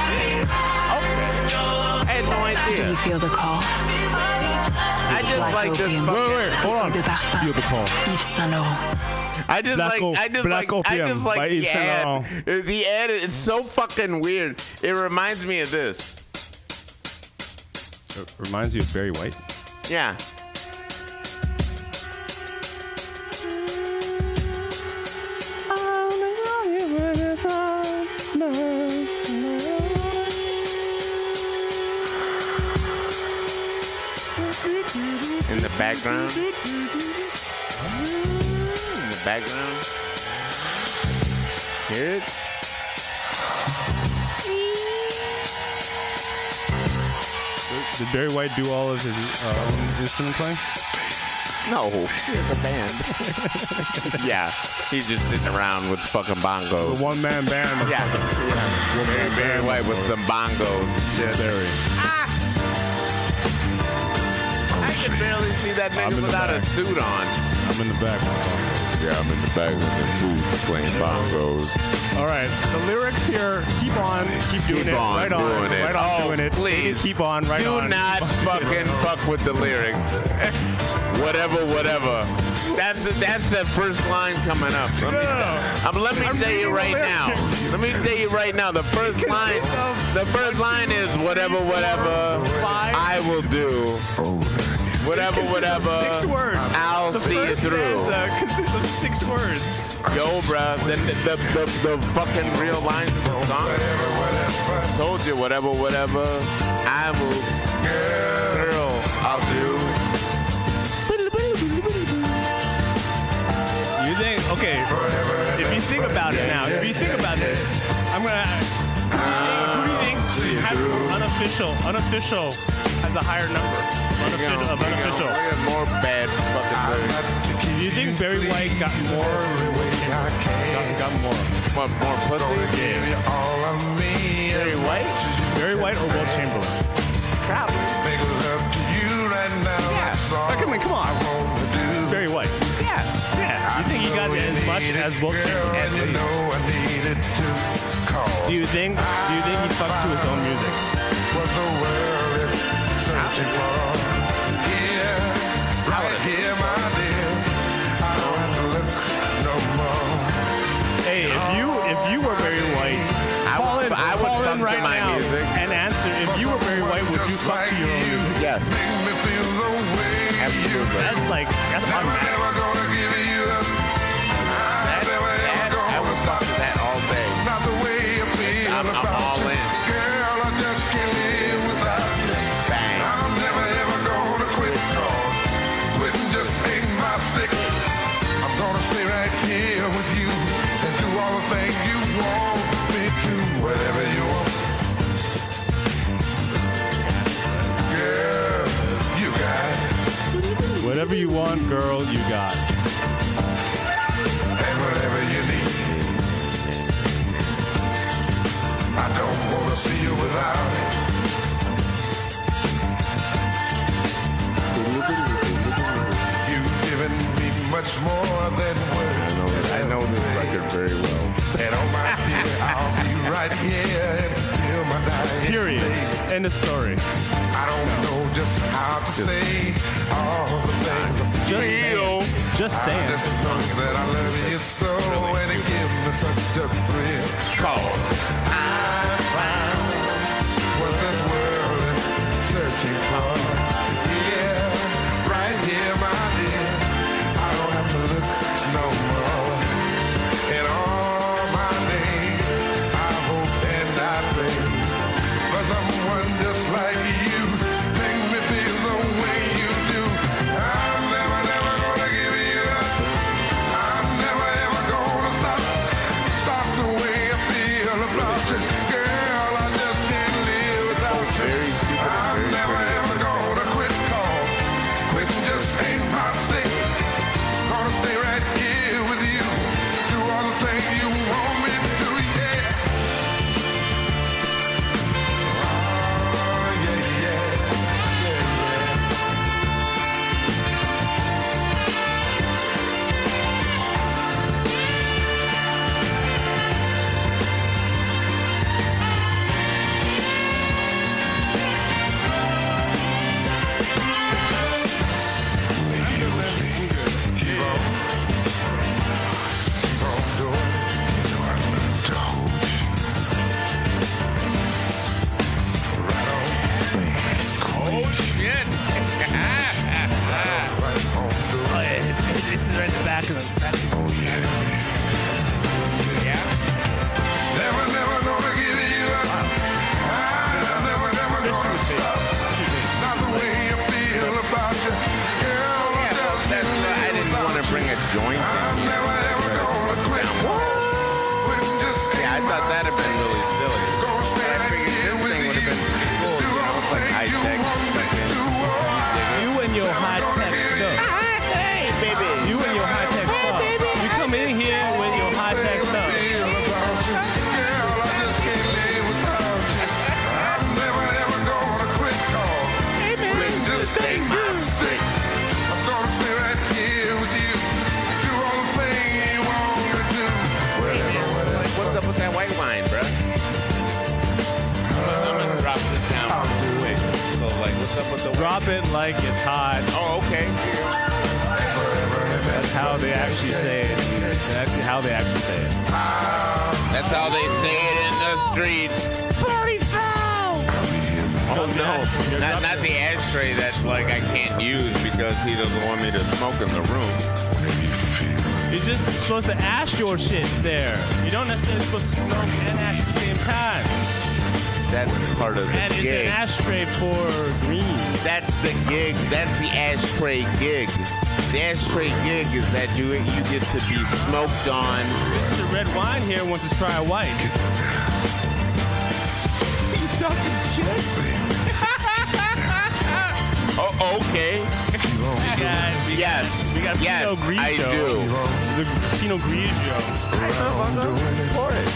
I
Do you feel the call?
I just
Black
like this
opium.
fucking.
hold on.
De parfum.
Feel the call.
Yves Saint Laurent.
I just
Black
like
Op-
I just
Black
like I just like the
Yves
ad. The ad is so fucking weird. It reminds me of this.
It reminds you of Barry White.
Yeah. Background. In the background. Hear it?
Did Barry White do all of his uh, instrument playing?
No, it's a band. *laughs* yeah, he's just sitting around with fucking bongos.
The one man band.
Yeah, yeah. Very white with some bongos shit.
Barry.
See that
I'm
nigga
in the
without a
back.
suit on.
I'm in the back.
Yeah, I'm in the back with the suit playing bongos.
All right. The lyrics here, keep on, keep doing
Keep
it.
on
right on,
doing it.
right on
Oh,
doing it.
please.
Keep on, right
Do
on.
Do not fucking fuck with the lyrics. *laughs* whatever, whatever. That's the, that's the first line coming up. Let me, um, let me
I'm
tell you right now. Let me tell you right now. The first line, the first line is whatever, whatever. I will do. Whatever, whatever.
Six words.
I'll
the
see you
first
through.
stanza consists of six words.
Yo, bruh, the, the, the, the fucking real lines of the song. Told you, whatever, whatever. I will. Girl, I'll do.
You think? Okay. If you think about it now, if you think about this, I'm gonna. Who do you think has unofficial? Unofficial has a higher number. Unofficial, of unofficial.
We got more bad fucking lyrics.
Do you think Barry White got more? Got, got more.
What, more pussy? Barry White?
Barry White or Wilt Chamberlain?
Probably. Yeah.
Oh, come on, come on. Barry White.
Yeah.
Yeah. You think he got as much as Wilt Chamberlain? Do you think? Do you think he fucked to his own music? Hey, if you if you were Barry White,
I
call
would-
in,
I would
call
fuck
in
to
right
my
now
music.
and answer. If you were Barry White, would you fuck to your own music?
Yes. Absolutely.
That's like that's automatic.
Whatever you want, girl, you got. and whatever you need. I don't wanna see you without it. You've given me much more than words.
I know, I know this record very well.
And oh my dear, I'll be right here until my dying
Period.
day.
End of story.
I don't know just how to say
Just
feel.
saying. Just
I just know that I love you so, and it gives me such a thrill. Cause I found what this world is searching for.
They actually say it. That's how they actually say it.
That's how they say it in the streets. Oh no, not, not the ashtray that like I can't use because he doesn't want me to smoke in the room.
You're just supposed to ash your shit there. You don't necessarily supposed to smoke and ash at the same time.
That's part of the
And it's an ashtray for green.
That's the gig. That's the ashtray gig. The ashtray gig is that you you get to be smoked on.
Mr. Red Wine here wants to try a white.
You talking shit? *laughs* oh, okay.
We we
Yes.
got, we got
yes,
Pinot Grigio.
I do.
The Pinot Grigio
For it.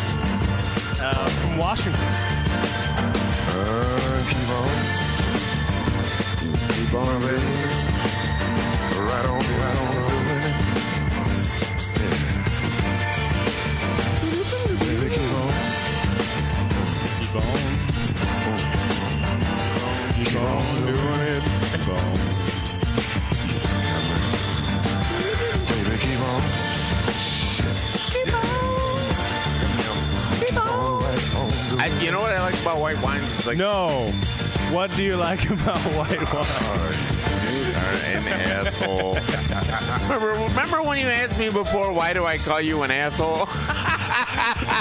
uh, from Washington.
Uh, keep on. Keep on, baby. Right on, right on. Yeah. Baby, keep on.
Keep on.
Keep on doing it.
Keep on.
Baby, keep on. Keep on. Keep on. Right on
I, you know what I like about white wines? It's like
No. What do you like *laughs* about white wine?
An asshole. *laughs* remember, remember when you asked me before, why do I call you an asshole? *laughs*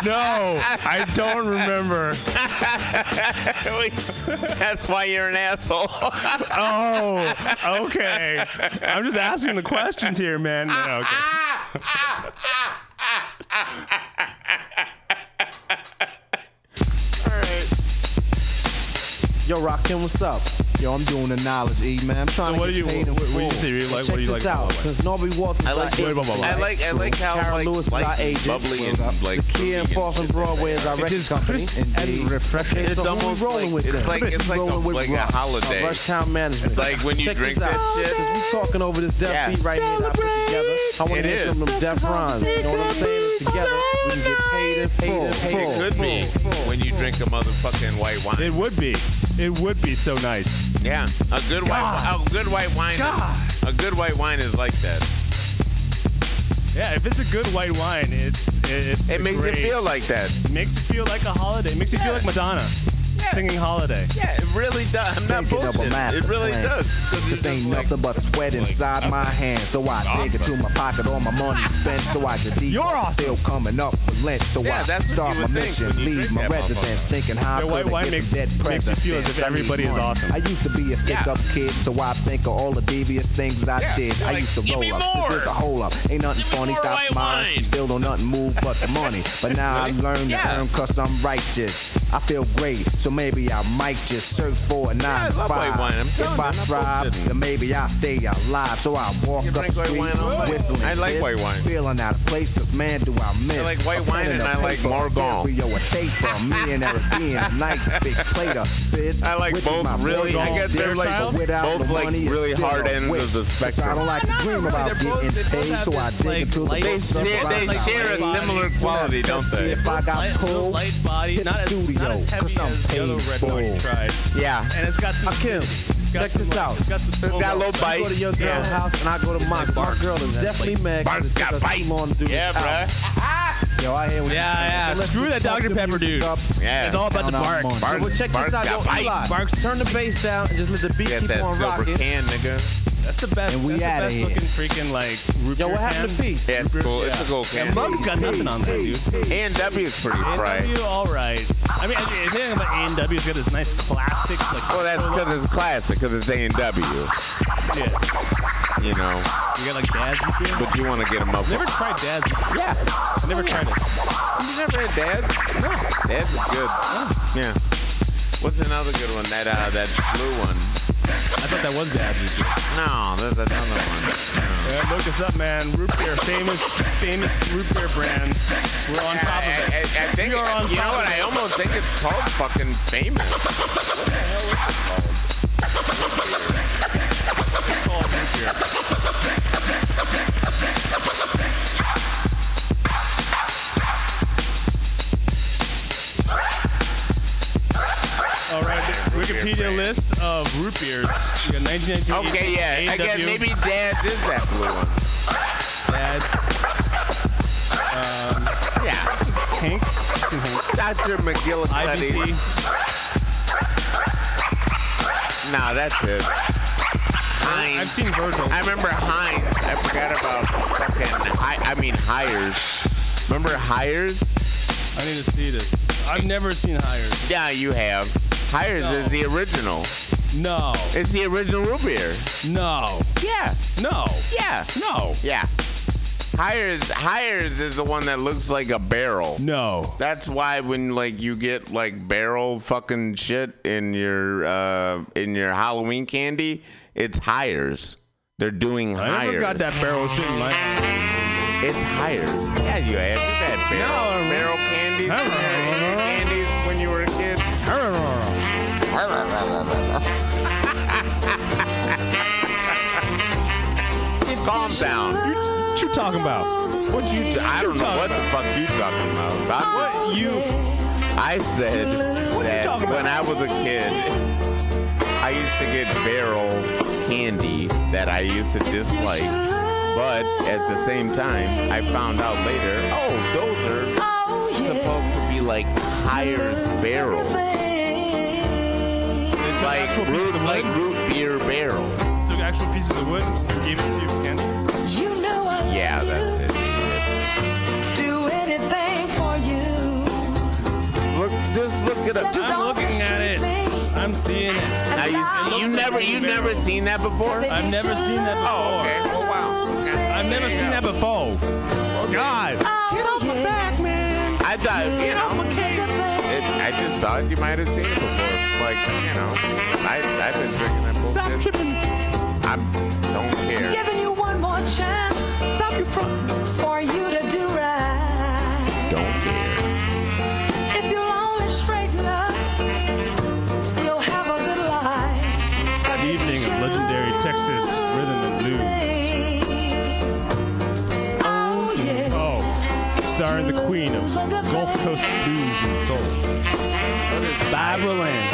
No, I don't remember. *laughs*
That's why you're an asshole.
Oh, okay. I'm just asking the questions here, man. Okay.
Yo, Rakim, what's up? Yo, I'm doing the knowledge, E, man. I'm trying
So
to
what
get
do you-
paid in
what- what do you
full.
say? You like-
Check
what do you
this
like
out. Since Norby Walters
I
is
like,
our agent,
I like, I like how
Karen
like,
Lewis is our agent.
bubbly and like
Zakia and
fruity
Fourth and Broadway
that.
is our
It
record company.
crisp and
Indeed.
refreshing.
It's
so
almost
we rolling
like-
with
it's like- it's like a- like a holiday.
Rush Town Management.
It's like when you drink that shit.
Since we talking over this deaf
Yeah.
beat right here I put together, I want to hear
is.
some of them rhymes. You know what I'm saying? Together, we can get paid in full.
It could be when you drink a motherfucking white wine.
It would be. It would be so nice.
Yeah, a good white, a good white wine.
God.
A good white wine is like that.
Yeah, if it's a good white wine, it's it's
It makes
great.
it feel like that.
makes you feel like a holiday. It makes you feel like Madonna singing holiday.
Yeah, it really does. I'm not
Thinking
bullshit. It really
plan.
does. 'Cause it's
This ain't
like-
nothing but sweat inside my hands. So I dig into my pocket, all my money *laughs* spent. So I get deep.
You're awesome.
Still coming up with lint. So
Yeah,
I
that's
start my mission.
when
Leave my residence thinking how
The
I
white
could
wine
get
makes-
some dead
makes you feel as if
presidents. I need
everybody is awesome.
I used to be a stick up kid, so I think of all the devious things I
Yeah,
did.
you're
I used to roll up.
more."
This is a hole up. Ain't nothing funny.
more
Stop
white
smiling. Still don't nothing move but the *laughs* money. But now I
Really?
learned to earn cause I'm righteous. I feel great, so maybe I might just search for a nine
yeah,
to five.
Wine. I'm telling
if
you,
I
I'm not
strive,
bullshitting.
then maybe I'll stay alive. So I walk
You
up the street,
wine all night?
whistling.
I like
this,
white wine.
Feeling out of place, cause man, do I miss.
I like white wine
pen
and
a
I like
paper, Morgon. a taper, *laughs* me and Eric being a nice big plate of fish.
I like
which
both really- I guess they're like both
the
like really
still
hard
a
ends of
waste.
the
'Cause I don't like to dream about getting paid, so I
this,
dig into the
light-
They share, they
life.
share a similar quality, don't
See
they?
if I got
light, little
pulled.
light body,
hit
not
the
as,
studio,
not as heavy
'cause I'm
as the red dog you tried.
Yeah.
And it's got some
Akim, check
some,
this
like-
out.
It's got some
It's got a little bite.
go to your girl's
Yeah.
house and I go to my, my girl is definitely mad because it
got
took us
bite.
too long to do
Yeah,
this.
Bruh.
Yo, I hear what
Yeah,
you're saying.
yeah.
So
Screw that Dr. Pepper dude.
up.
Yeah.
It's all about the
Count out Barq's.
Bark-
Well, check
Barq's
this out,
got
yo,
bite.
Eli.
Barq's.
Turn the bass down and just let the beat
Get
keep
that
on
silver
rocking.
can, nigga.
That's the best.
And we
that's the best looking freaking like root
Yo,
beer
what happened to
can.
peace?
Yeah, it's cool. It's a cool can.
And Mug's got nothing on there, dude.
A and W is pretty fried.
A&W, all right. I mean, the thing about A&W is got this nice classic, like.
Well, that's because it's classic, because it's A and W.
yeah.
You know,
You got like Dad's root beer.
but you want to get them up.
Never tried Dad's.
Yeah.
I never tried it.
You never had Dad? No. Dad's is good. Yeah. What's another good one? That uh, that blue one.
I thought that was Dad's root beer.
No, there's another one.
Yeah, look us up, man. Root beer, famous, famous root beer brands. We're on top of it.
I, I think
We are on
you know
top
what?
of
I almost think it's called fucking famous. What the hell is it called?
All right, Wikipedia list of root beers. We got 1992.
Okay, yeah. I guess maybe Dad's is that blue one.
Dad's,
um,
Yeah. Hanks,
Dr. McGillicuddy.
IBC.
No, that's it. Heinz.
I've seen Virgil.
I remember Heinz. I forgot about fucking. I, I mean Hires. Remember Hires?
I need to see this. I've never seen Hires.
Yeah, you have. Hires
No.
is the original.
No,
It's the original root beer.
no,
Yeah.
no,
Yeah.
no,
Yeah. Hires Hires is the one that looks like a barrel.
no.
That's why when like you get like barrel fucking shit in your uh in your Halloween candy, it's Hires. They're doing
I
Hires.
never got that barrel shit in my.
It's Hires. Yeah, you have. You've had barrel,
No.
barrel candies. candies when you were a kid. *laughs* Calm down.
What you talking about?
What you? I don't know what the fuck you talking about. I'm-
What you?
I said what
that
when I was a kid, I used to get barrel candy that I used to dislike. But at the same time, I found out later, oh, those are supposed to be like Hires barrels.
They took
Like root, like root beer barrel.
Took actual pieces of wood and gave it to you for candy.
Yeah, that's it.
Do anything for you.
Look, just look it up.
I'm looking at it. I'm seeing it.
Now you, you never, you never seen that before?
I've never seen that before.
Oh, okay. Oh, wow. Okay.
I've never seen that before. Oh God.
Get off my back, man.
I thought, you know, it, I just thought you might have seen it before. Like, you know, I, I've been drinking that bullshit.
Stop tripping.
I don't care.
Giving you one more chance. Stop your front. For you to do right.
Don't care.
Starring the queen of Gulf Coast blues and soul. Barbara Lynn.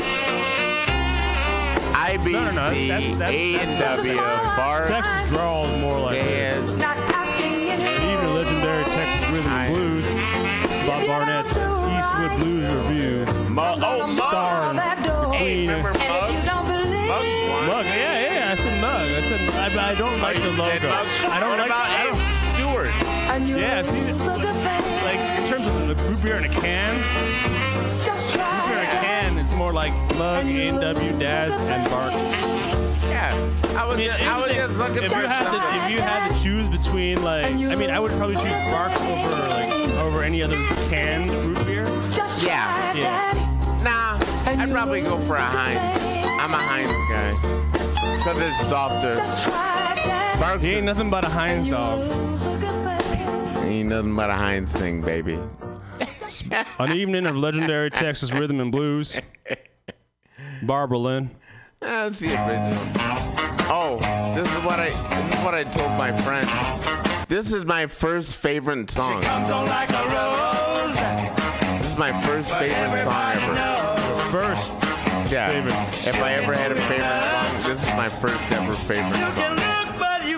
IBC,
No, no, no, that's- that's-
A&W, Bar.
Texas drawl is more like
Dance.
even legendary Texas rhythm and blues. It's Bob Barnett's Eastwood Blues Review.
Oh, mug. Oh, Mug.
Starring the
Hey,
queen.
remember Mug?
Mug, yeah, yeah, I said Mug. I said I, I don't like the logo. I don't
what
like.
about
I don't,
Abe Stewart?
yeah, see, the root beer in a can, root beer in a can, it's more like Mug, A&W, Dad's, and Barq's.
Yeah. I was, just, I was just looking
if
for
you had
something.
to, if you had to choose between like, I mean, I would probably choose Barq's over like over any other canned root beer.
Yeah.
Yeah.
Nah, I'd probably go for a Heinz. I'm a Heinz guy. Because it's softer. Barks
He ain't nothing but a Heinz dog.
ain't nothing but a Heinz thing, baby.
On the evening of legendary Texas rhythm and blues, Barbara Lynn.
Ah, That's the original. Oh, this is what I this is what I told my friend. This is my first favorite song.
Comes on like a rose.
This is my first favorite song ever.
First.
Yeah.
favorite.
If I ever had a favorite song, this is my first ever favorite
You can
song.
look, but you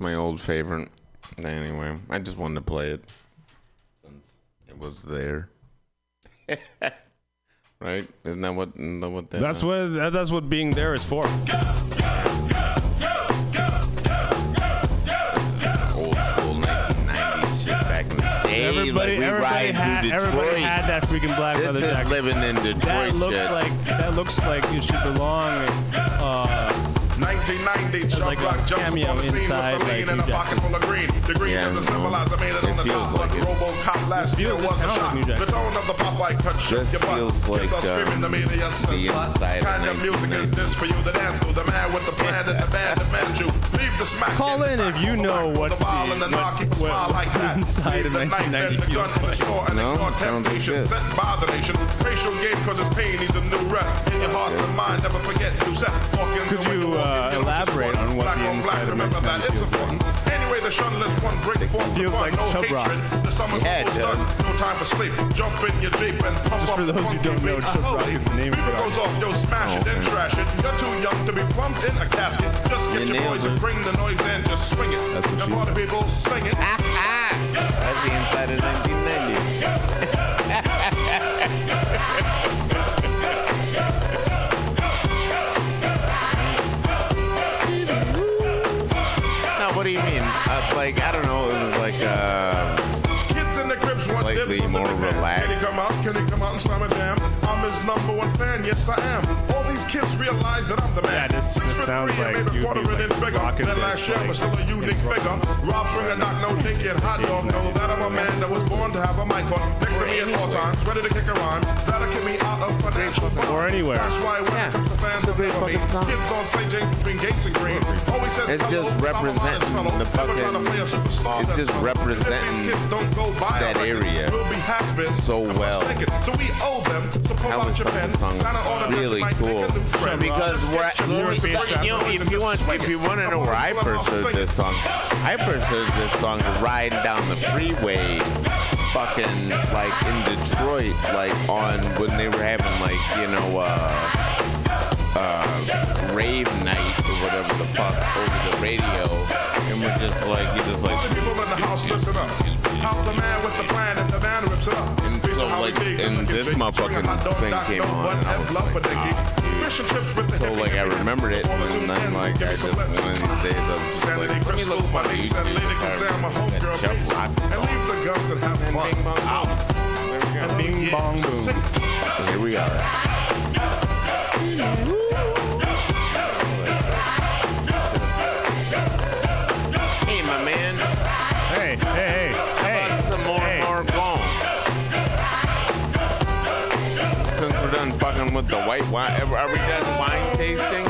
yeah, my old favorite. Anyway, I just wanted to play it since it was there. *laughs* right? Isn't that what? Isn't that what that
that's what, that's what being there is for.
old school 1990s shit back in the day?
Everybody,
like we
everybody,
ride
had, everybody had that freaking black
this
leather
is
jacket.
living in Detroit
That looks
shit.
like that looks like it should belong. Uh,
1990,
There's like
Rock jumps upon the scene with the lean and a pocket full of green. The green
Yeah,
is a
no.
symbolizer made it
It
on the top,
like.
RoboCop last year was a shot. The tone of the Popeye cut shook your butt. Kids are screaming, the media says what kind of music is this for you to dance to? The man with the plan and the band demands you. Leave the smack.
Call in if you know what
the ball and the
the-
knock, keep a
what-
smile like
what
that.
inside of 1990
and the gun
feels like.
No,
ignore
sounds like
temptation.
this.
Set by the nation. Racial game cause it's pain needs a new rep. In your heart and mind, never forget you set.
Could you, uh, uh, elaborate on what the inside of
Remember that
feels like.
important. Anyway, the shunless one break forth.
Feels
the
like
no
Chubb Rock.
hatred. The summer's
Yeah, it
almost
does.
done. No time for sleep. Jump in your Jeep and pump
Just for those who don't know,
beat.
Chubb Rock
Holy,
is the name of
Fever
the
goes off, yo, smash it, then
okay.
trash it. You're too young to be plumped in a casket. Just get
You
your boys and bring the noise in, just swing it.
That's what
Now party people, sing it. *laughs*
That's the inside of 1990. *laughs*
I'm his number one fan. Yes, I am. All these kids realize that I'm the man.
Yeah, this-
Six
this sounds
three
like
maybe
you'd
quarter
be,
of
like,
bigger.
rocking
That
this,
last year
like,
was still a unique figure. Rob Stringer, knock no dinky and hot dog know that I'm a man that was born to have a mic on next to me at all times, ready to kick a rhyme. That'll get me out of financial bond.
Or anywhere.
That's why when it comes to fans of
great
never me,
fucking song.
kids on St. James between Gates and Green. Always says
It's just
I'm a modest
representing the
never
fucking-
play a superstar
it's just
fellow. If these
representing
kids don't go buy
that area
we'll be has-been.
so well.
So we owe them to pull out your
fucking
pen,
song
sign an autograph,
really cool.
make a new friend.
Because
Just
we're,
get your
you,
European
you know, if you want, if you want to know where I
Come on,
first heard this song, I first heard this song riding down the freeway, fucking like in Detroit, like on when they were having like you know uh, uh, rave night or whatever the fuck over the radio, and we're just like you just like.
people in the house, listen up. How the man with the plan and the man rips it up.
And
Based
so, like, and this motherfucking
swinging hot dog,
thing came on, and I was like,
for the
ah,
geek.
dude.
Fish and chips with the
So like I remembered it, and then like I just one of these days I was just like, let me look
my
for
niece and Lady Kazam, a homegirl
Chubb
base.
Rock
And
song.
leave the guns and have
And
fun.
bing bong boom. There we go.
Bing bong boom.
Here we are. With the white wine, are we done wine tasting?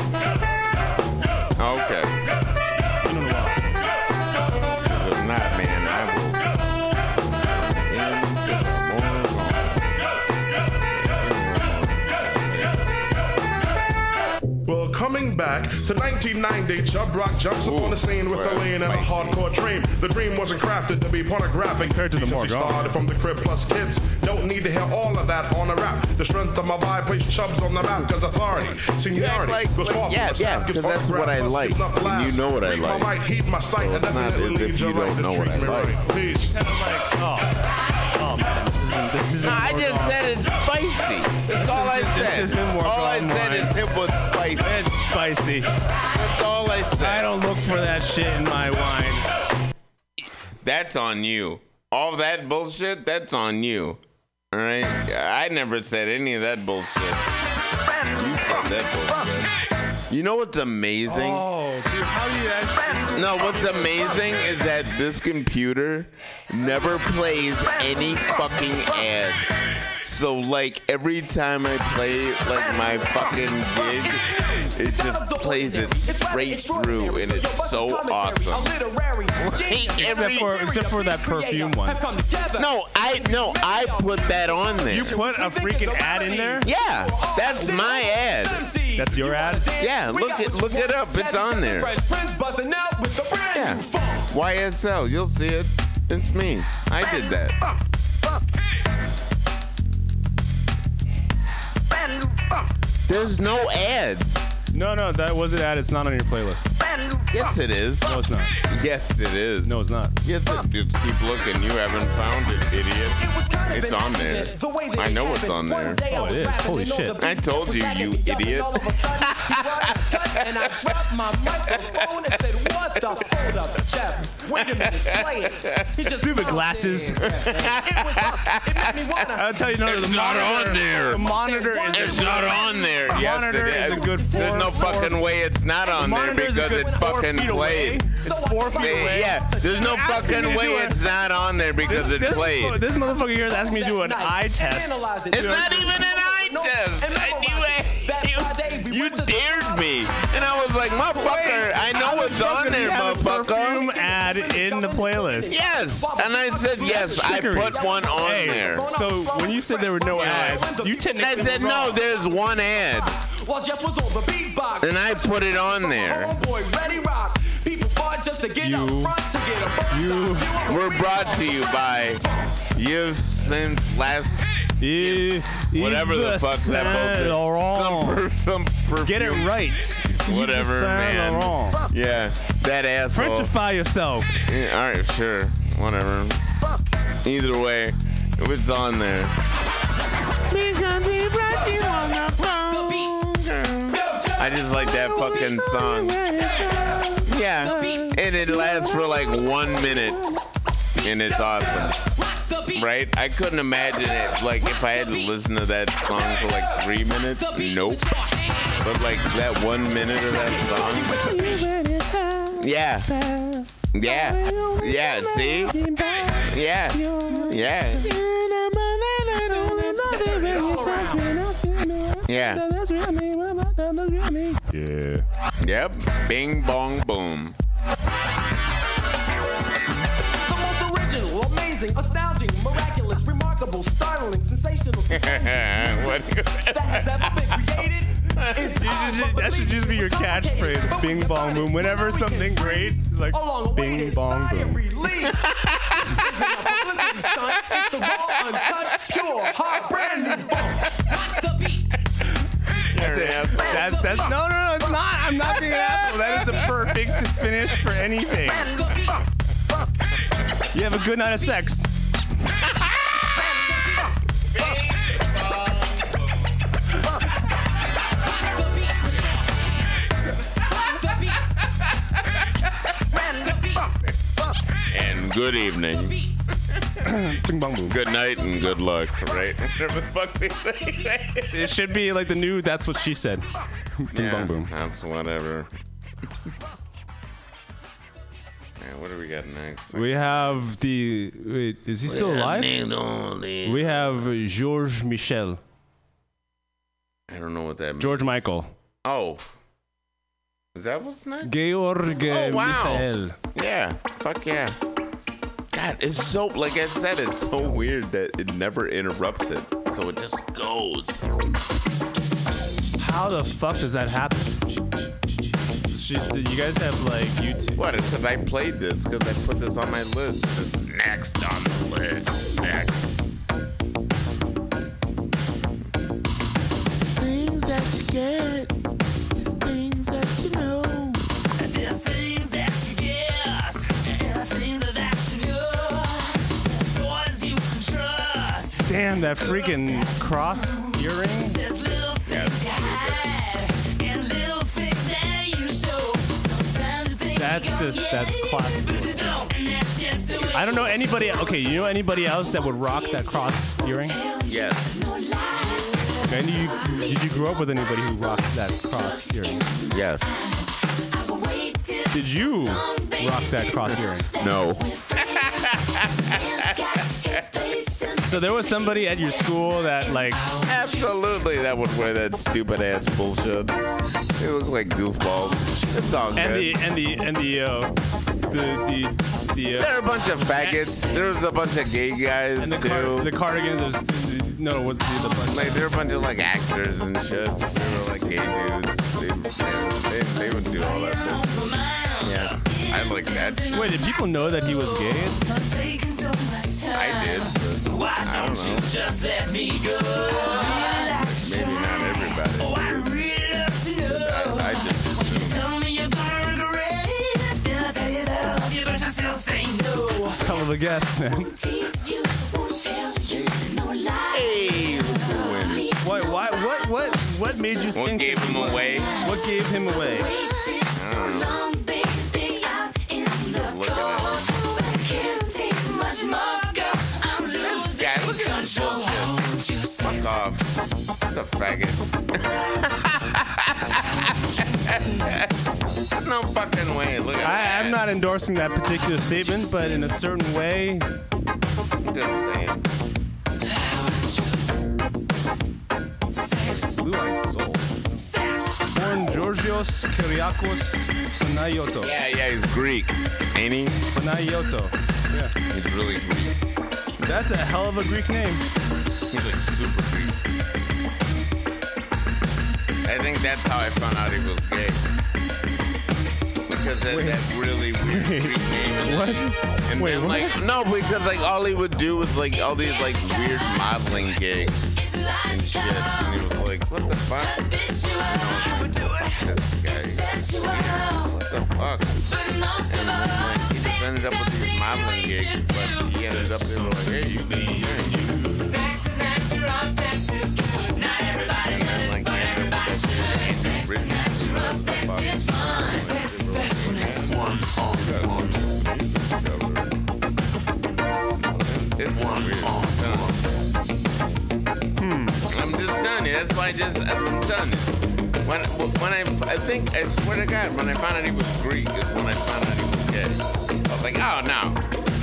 Back to 1990, Chubb Rock jumps
Ooh,
upon the scene with
well,
a lean and a
spicy.
hardcore dream. The dream wasn't crafted to be pornographic.
Compared to the
Decency
Morgan.
started from the crib plus kids. Don't need to hear all of that on a rap. The strength of my vibe places Chubbs on the map because authority, seniority
like-
goes
like-
far from
yeah,
the staff,
yeah,
gives
'cause that's what I like,
gives
and you know what I
Read my
like.
mic, heed my sight,
So
and
it's not
definitely
as if you
you
don't know what I
me
like.
right. Peace.
This isn't, this isn't.
No, I just
Morgan.
said it's spicy. That's all I
isn't- this
said.
isn't
all I said is it was spicy.
It's spicy.
That's all I said.
I don't look for that shit in my wine.
That's on you. All that bullshit, that's on you. All right? I never said any of that bullshit. You said that bullshit. You know what's amazing?
Oh, dude, how do you actually?
No, what's amazing is that this computer never plays any fucking ads. So like every time I play like my fucking gig, it just plays it straight through and it's so awesome. Like, every-
Except for except for that perfume one.
no, I no, I put that on there.
You put a freaking ad in there?
Yeah, that's my ad.
That's your ad?
Yeah, look it look it up. It's on there. Yeah. YSL, you'll see it. It's me. I did that. There's no ads.
No, no, that was an ad. It's not on your playlist.
Yes, it is.
No, it's not.
Yes, it is.
No, it's not.
Yes, it, just keep looking. You haven't found it, idiot. It's on there. I know it's on there.
Oh, it is. Holy shit.
I told you, you idiot. *laughs*
and I dropped my microphone and said, "What the hold up, Jeff? Wait a minute, play it." He just
Stupid glasses.
It was up. It made me wanna.
I'll tell you, no,
It's
the
not
monitor,
on there.
The monitor is
It's not on there.
The
yes,
monitor
it
is
is.
a good four-
There's no
four-
fucking way it's not on there because it fucking played.
It's four feet away.
Yeah, there's no
You're asking me
fucking way it's not on there because it played.
this motherfucker here is asking me to do an eye test.
It's not even an eye test.
And
I
memorize it. That
knew
Friday,
it.
we
You
went to the
dared me, and I was like, motherfucker, I know what's on there,
have a perfume
motherfucker.
ad in the playlist.
Yes, and I said yes. I
Trickery.
put one on
Hey,
there.
so when you said there were no ads, you tend
And I
to
said no. There's one ad.
while Jeff was on the beatbox.
And I put it on there.
Homeboy, ready rock. People fought just to get up front to get a
You were brought to you by You've Seen Last. Whatever the fuck that
Saint
bullshit. Some, per, some perfume.
Get it right.
Whatever,
Saint
man.
Laurent.
Yeah, that asshole.
Frenchify yourself.
Yeah, all right, sure, whatever. Either way, it was on there. I just like that fucking song. Yeah, and it lasts for like one minute, and it's awesome. Right? I couldn't imagine it. Like if I had to listen to that song for like three minutes, nope. But like that one minute of that song, yeah, yeah, yeah. See, yeah, yeah. Yeah.
Yeah.
Yep. Bing bong boom.
The most original, amazing, astounding, miraculous, remarkable, startling, sensational, *laughs*
what?
that has ever been created.
That should just be your catchphrase. Bing bong boom. Whenever something great, like bing bong boom. *laughs*
This isn't a publicity stunt. It's the raw, untouched, pure, hard, brand new funk.
That's. That's, that's, no, no, no, it's not. I'm not being an asshole. That is the perfect finish for anything. You have a good night of sex.
And good evening.
Bing bong boom.
Good night and good luck. Right? Whatever the fuck they say.
It should be like the new That's What She Said. Bing
yeah,
bong boom.
That's whatever. Yeah, what do we got next?
We have the. Wait, is he still alive? We have Georges Michel.
I don't know what that means.
George Michael.
Oh. Is that what's next?
Georg
Oh, wow.
Michel.
Yeah. Fuck yeah. God, it's so, like I said, it's so weird that it never interrupts it. So it just goes.
How the fuck does that happen? Should, you guys have like YouTube?
What? It's because I played this, because I put this on my list. This is next on the list. Next.
Things that you get
Damn, that freaking cross earring.
There's little things you hide and little things that you show. Sometimes things
That's just that's classic. I don't know anybody. Okay, you know anybody else that would rock that cross earring?
Yes.
And you did you grow up with anybody who rocked that cross earring?
Yes.
Did you rock that cross earring?
No. *laughs*
So there was somebody at your school that like
Absolutely, that would wear that stupid ass bullshit. They look like goofballs. It's all
and
good.
the and the and the uh, the the the uh,
They're a bunch of faggots. There was a bunch of gay guys
and the
too.
car, the cardigans. There's, no, it was the, the bunch.
like they're a bunch of like actors and shit. They were like gay dudes. They, they, they would do all that bullshit. Yeah, I like that.
Wait, did people know that he was gay? At the time?
I did. But I don't know.
Just let me go.
Maybe not everybody.
Oh, I really love to know.
I, I just assumed.
Tell me you're gonna regret it. Then I tell you that I love you, but you still say no.
Hell of a guess, man.
Tease you, won't tell you no lie.
Hey, what's doing?
Why? Why? What? What? What made you
What
think?
gave him
was-
away?
What gave him away?
Waited so long, baby, out in the
Look at him.
Much more, girl. I'm losing
Guy, look at this
control.
Fuck off. That's a faggot. *laughs* There's no fucking way. Look at
I,
that.
I'm not endorsing that particular statement, but in a certain way,
I'm just saying.
blue-eyed soul. Born Georgios Kyriacos Panayiotou.
Yeah, yeah, he's Greek. Ain't he?
Panayiotou. Yeah.
He's really Greek.
That's a hell of a Greek name.
He's like super Greek. I think that's how I found out he was gay. Because that, that really weird street name.
What?
And
Wait,
then
what?
like no, because like all he would do was like all these like weird modeling gigs and shit. And he was like, what the fuck? You know, this guy. What the fuck? And then like he just ended up with these modeling gigs, but he ended up like, hey, you can And then like he ended up with that shit, Andrew Ridgeley. What the? It's weird. Hmm. I'm just telling you. That's why I just I'm telling you. When when I I think I swear to God when I found out he was Greek is when I found out he was gay. I was like, oh no,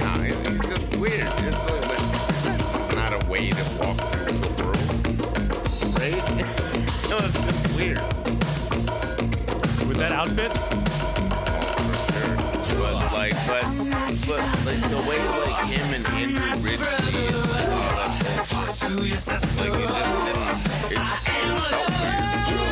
no, he's, he's just weird. It's like, but that's not a way to walk through the world, right? *laughs* no, it's just weird.
With that outfit?
But like, but, but like the way like him and Andrew Ridgeley and like, like it just didn't. It felt weird.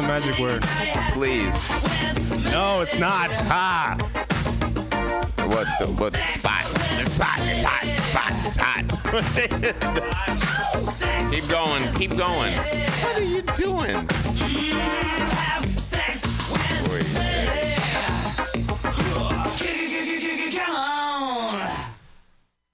The
magic word?
Please.
No, it's not. Ha!
What the what the spot? The spot, the spot, the spot, the spot. keep going, keep going. What are you doing?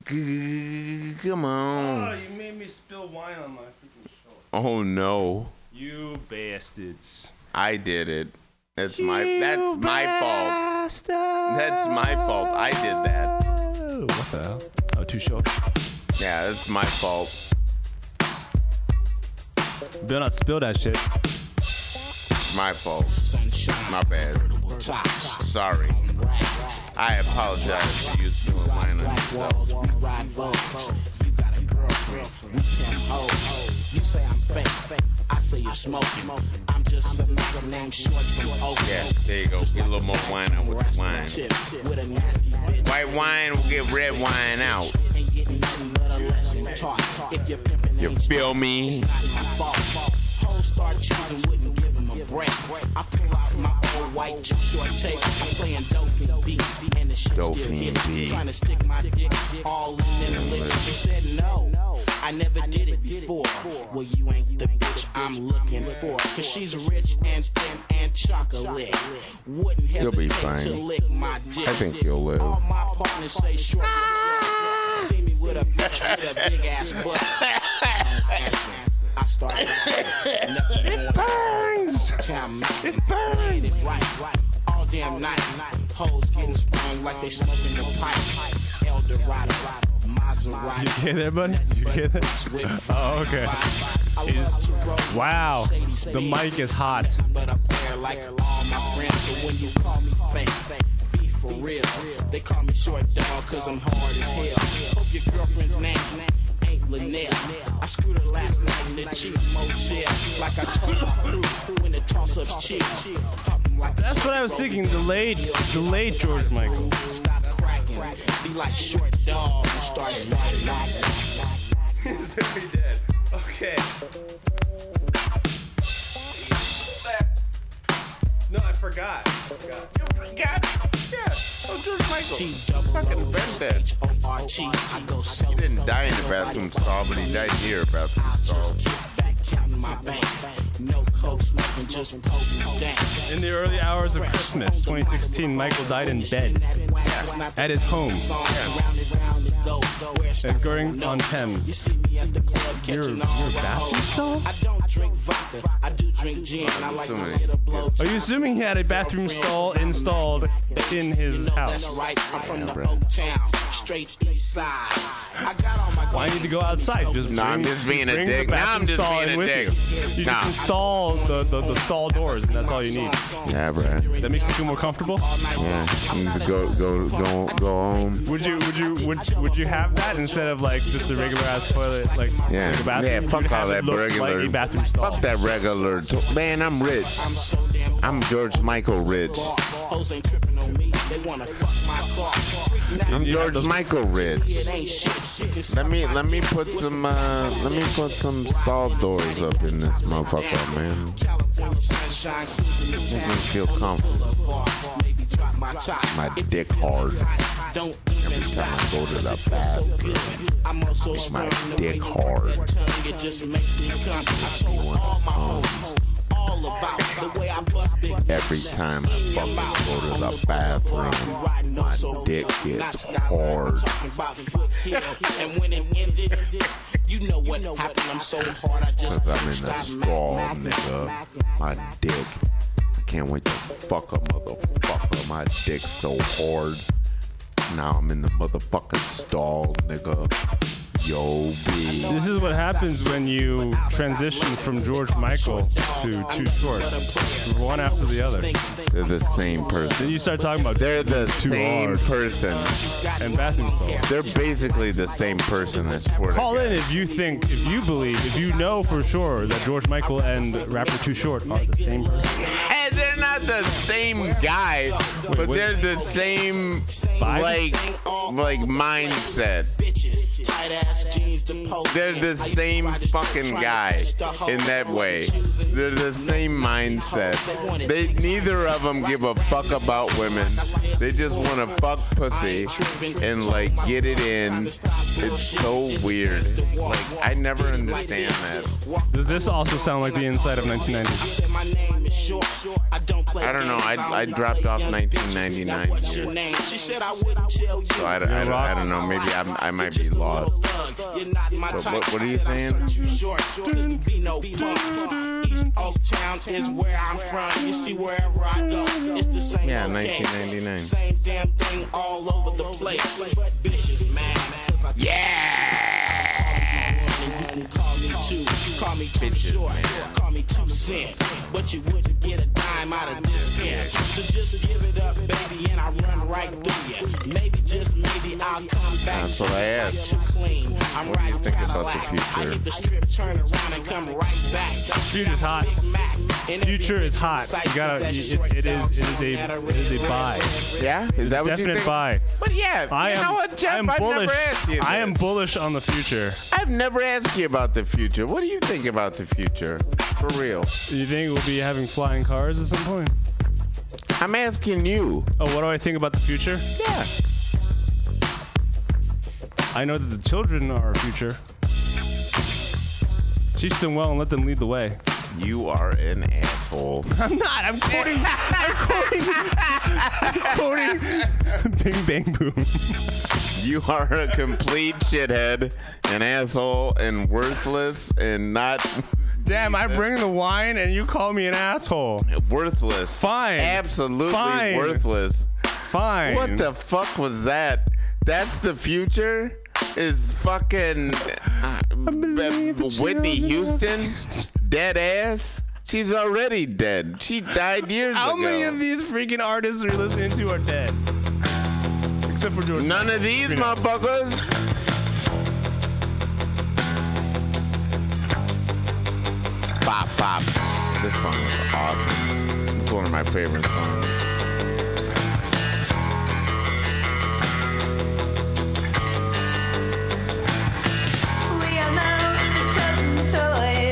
G- Come on.
Oh, you made me spill wine on my freaking show.
Oh no.
You bastards.
I did it. That's my that's my fault. That's my fault. I did that.
Oh, what the hell? Oh, too short.
Yeah, that's my fault.
Better not spill that shit.
My fault. My bad. Sorry. I apologize to you spilling wine on yourself.
You say I'm fake. I say you're smoking. I'm just another name short from Oakland.
Yeah, there you go. Get a little more wine out with the wine.
With a nasty bitch.
White wine will get red wine out.
Ain't getting nothing but a lesson taught. If you're pimping,
You feel me?
Not my fault. Hoes start choosing, wouldn't give him a break. I pull out my old white too short tape. I'm playing Dolphin beat, and the shit still
Dolphin
hits. Trying to stick my dick all in the lips. She said no. I never did it before. Well, you ain't the bitch I'm looking for. Cause she's rich and thin and chocolate. Wouldn't
You'll be
hesitate to
fine.
lick my dick.
I think you'll live.
All my partners say short. Ah! See me with a bitch with a big ass butt. *laughs* I started. It *laughs* burns. It burns. Right, right. All damn night. Hoes getting sprung like they smoking the pipe. El Dorado, Maserati.
You hear that, buddy? You hear that? *laughs* Oh, okay. He's- wow, the mic is hot.
But I play like all my friends. So when you call me fake, be for real. They call me short dog cause I'm hard as hell. Hope your girlfriend's name ain't Linnell. I screwed her last night in the cheap motel. Like I told my crew when the toss up's cheap.
That's what I was thinking. The late, the late George Michael.
Stop cracking. Be like short dog and start whining. *laughs*
Very dead. Okay. No, I forgot. I forgot.
You forgot? Yeah. Oh, George Michael. Fucking invented
I go so
He didn't die in the bathroom stall, but he died here bathroom stall.
counting my bank. No coke smoking, just poking down.
In the early hours of Christmas 2016, Michael died in bed at his home at Goring on Thames. You're, you're a bathroom stall?
I don't drink vodka, I do drink gin. I like to
Assuming
get a
Are you assuming he had a bathroom stall installed in his house?
I'm from the old town, straight east side. I got all my
Why need to go outside? Just
No, I'm just being a dick.
The
Now I'm just being a dick.
You, you
Nah.
Install the, the, the stall doors, and that's all you need.
Yeah, bro.
That makes you feel more comfortable.
Yeah, you need to go go go go home.
Would you would you would would you have that instead of like just a regular ass toilet like
Yeah,
like a bathroom?
yeah. Fuck all that regular.
Like bathroom stall.
Fuck that regular. To- Man, I'm rich. I'm George Michael rich.
Hoes ain't tripping on me, they wanna fuck my car. Freaking out,
I'm George Michael rich.
it ain't shit. You can
Let me let me put some uh let me put some stall doors up in this motherfucker, man.
California sunshine cruising the
Make me feel comfortable.
My
dick hard.
Don't
Every time I go to the bathroom,
I'm also
Make my dick hard.
It just makes me come. All my all about the way I bust
every time I fucking go to the bathroom, my dick gets hard.
talking about foothill. and when it ended, you know what happened. I'm so hard, I just
Cause I'm in the stall, nigga. My dick. I can't wait to fuck a motherfucker. My dick so hard. Now I'm in the motherfucking stall, nigga. Yo, B.
This is what happens when you transition from George Michael to Too Short. One after the other.
They're the same person.
Then you start talking about
They're the same
hard.
person.
and bathroom stalls.
They're basically the same person. That's
Call in if you think, if you believe, if you know for sure that George Michael and rapper Too Short are the same person.
Hey, they're not the same guy, but they're the same like like mindset.
Tight ass jeans to post.
They're the same fucking guy in that way. They're the same mindset. They neither of them give a fuck about women. They just want to fuck pussy and like get it in. It's so weird. Like I never understand that.
Does this also sound like the inside of 1990?
Said my name is short. I don't play
I don't know. I. I dropped off 1999 here.
name? She said I wouldn't tell you.
So I, don't- I, don't- I don't know. Maybe I'm, I might be lost.
You're not my
But
type.
what- what are
I
you
I'm
saying?
Too short. Couldn't be no punk. East Oaktown is where I'm from. You see, wherever I go, it's the same.
Yeah, 1999.
Same damn thing all over the place. Bitches mad. 'cause I you can call me two, call me too short, call me two cent, but you wouldn't get a dime out of this pen. So just give it up, baby, and I run right through you. Maybe just maybe I'll come back.
That's what I asked.
Too clean. I'm
What do you think
where
about the
like. I
future?
hit the strip, turn around and come right back.
Future's hot. Future is hot. You gotta. It, it is. It is a. It is a buy.
Yeah, is that what you
Definite
think?
buy.
But yeah,
I
you
am.
know what, Jeff?
I am
I've
bullish.
never asked you.
I am bullish on the future.
I've never asked you about the future. What do you think about the future? For real.
You think we'll be having flying cars at some point?
I'm asking you.
Oh, what do I think about the future?
Yeah.
I know that the children are our future. Teach them well and let them lead the way.
You are an asshole. *laughs*
I'm not. I'm quoting. I'm quoting. *laughs* I'm quoting. Bing Bang Boom.
You are a complete shithead, an asshole, and worthless, and not *laughs*
Damn, I bring the wine and you call me an asshole.
worthless.
Fine.
Absolutely
Fine.
worthless.
Fine.
What the fuck was that? That's the future? Is fucking uh, Whitney Houston dead ass? She's already dead. She died years
How
ago.
How many of these freaking artists are you listening to are dead? Except for George.
None of these
You know.
motherfuckers. Bop bop. This song is awesome. It's one of my favorite songs.
We all know the chosen toys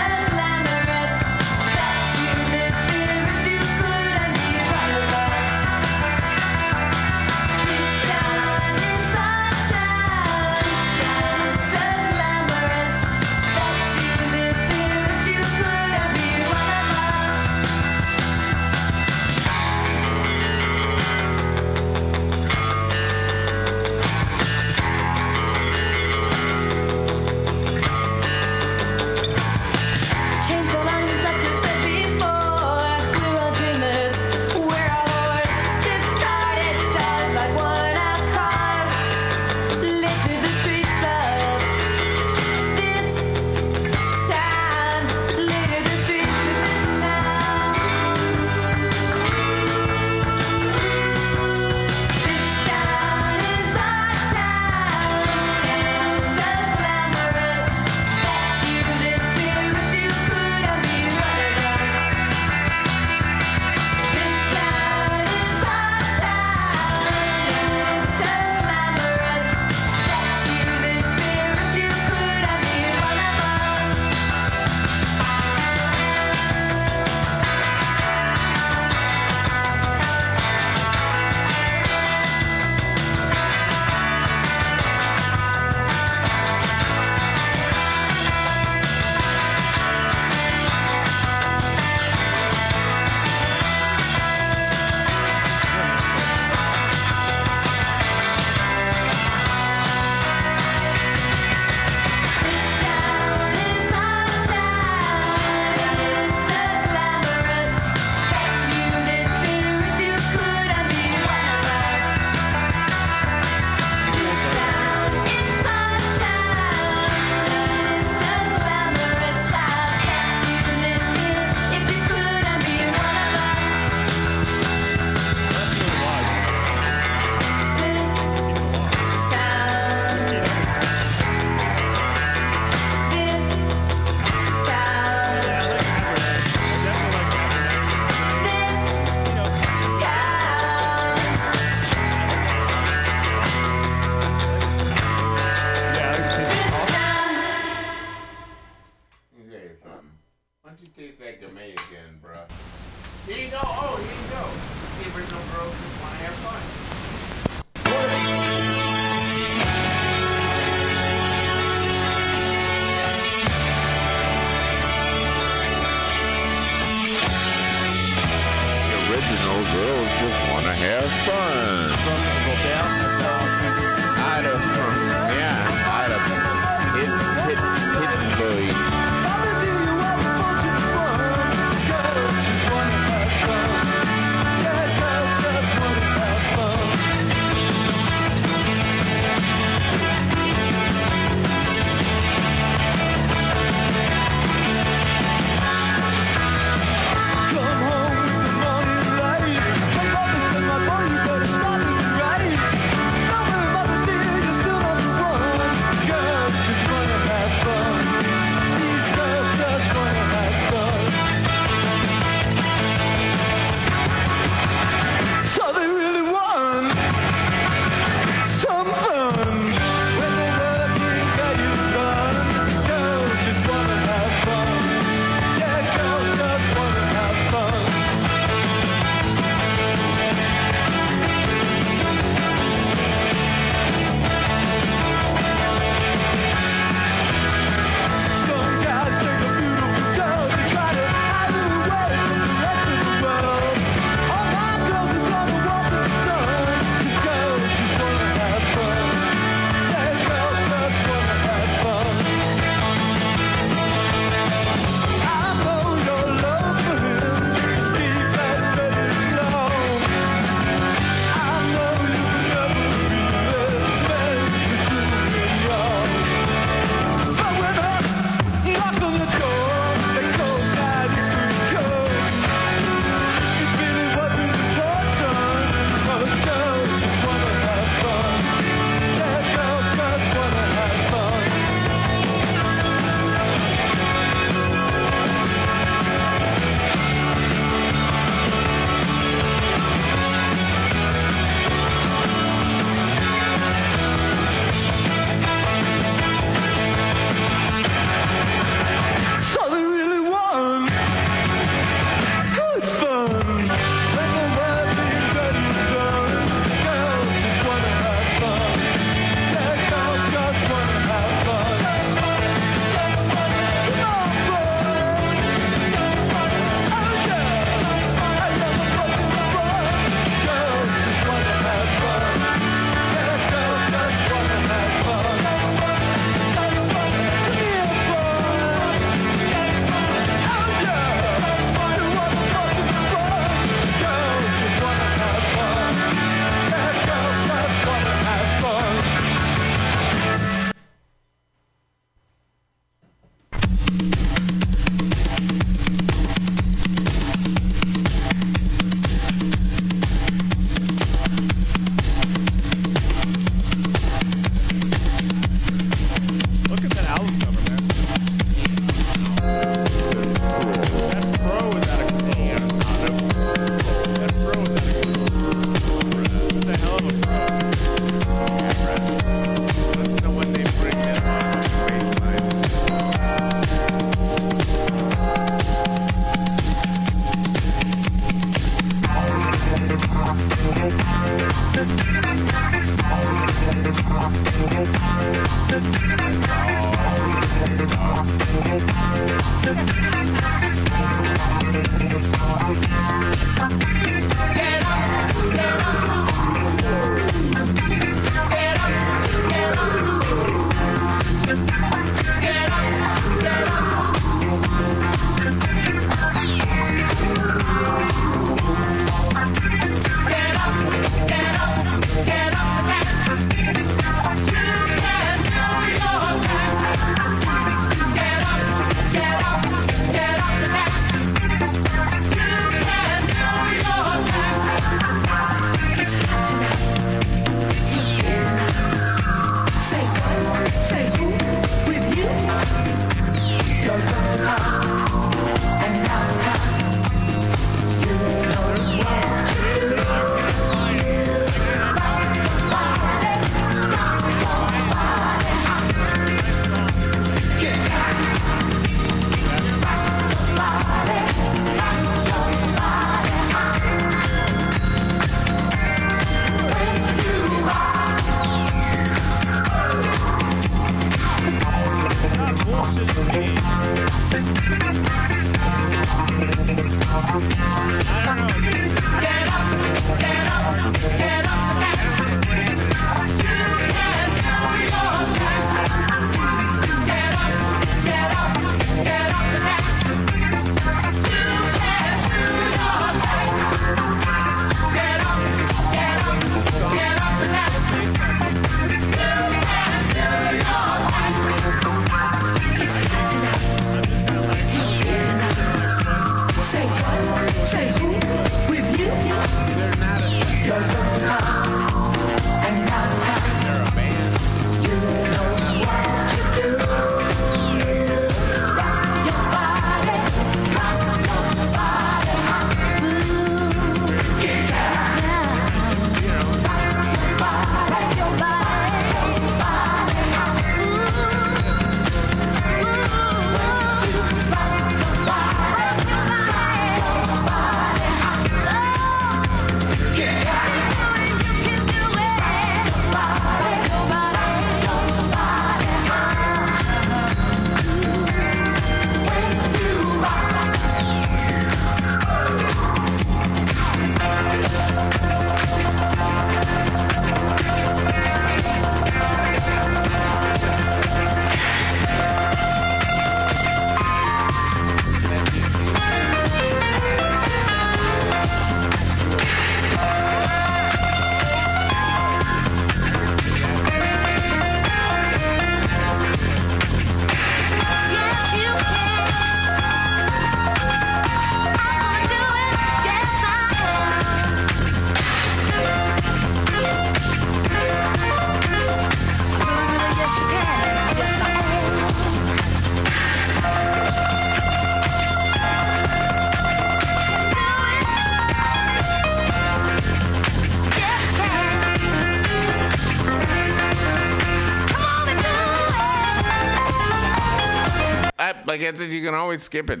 like I you can always skip it.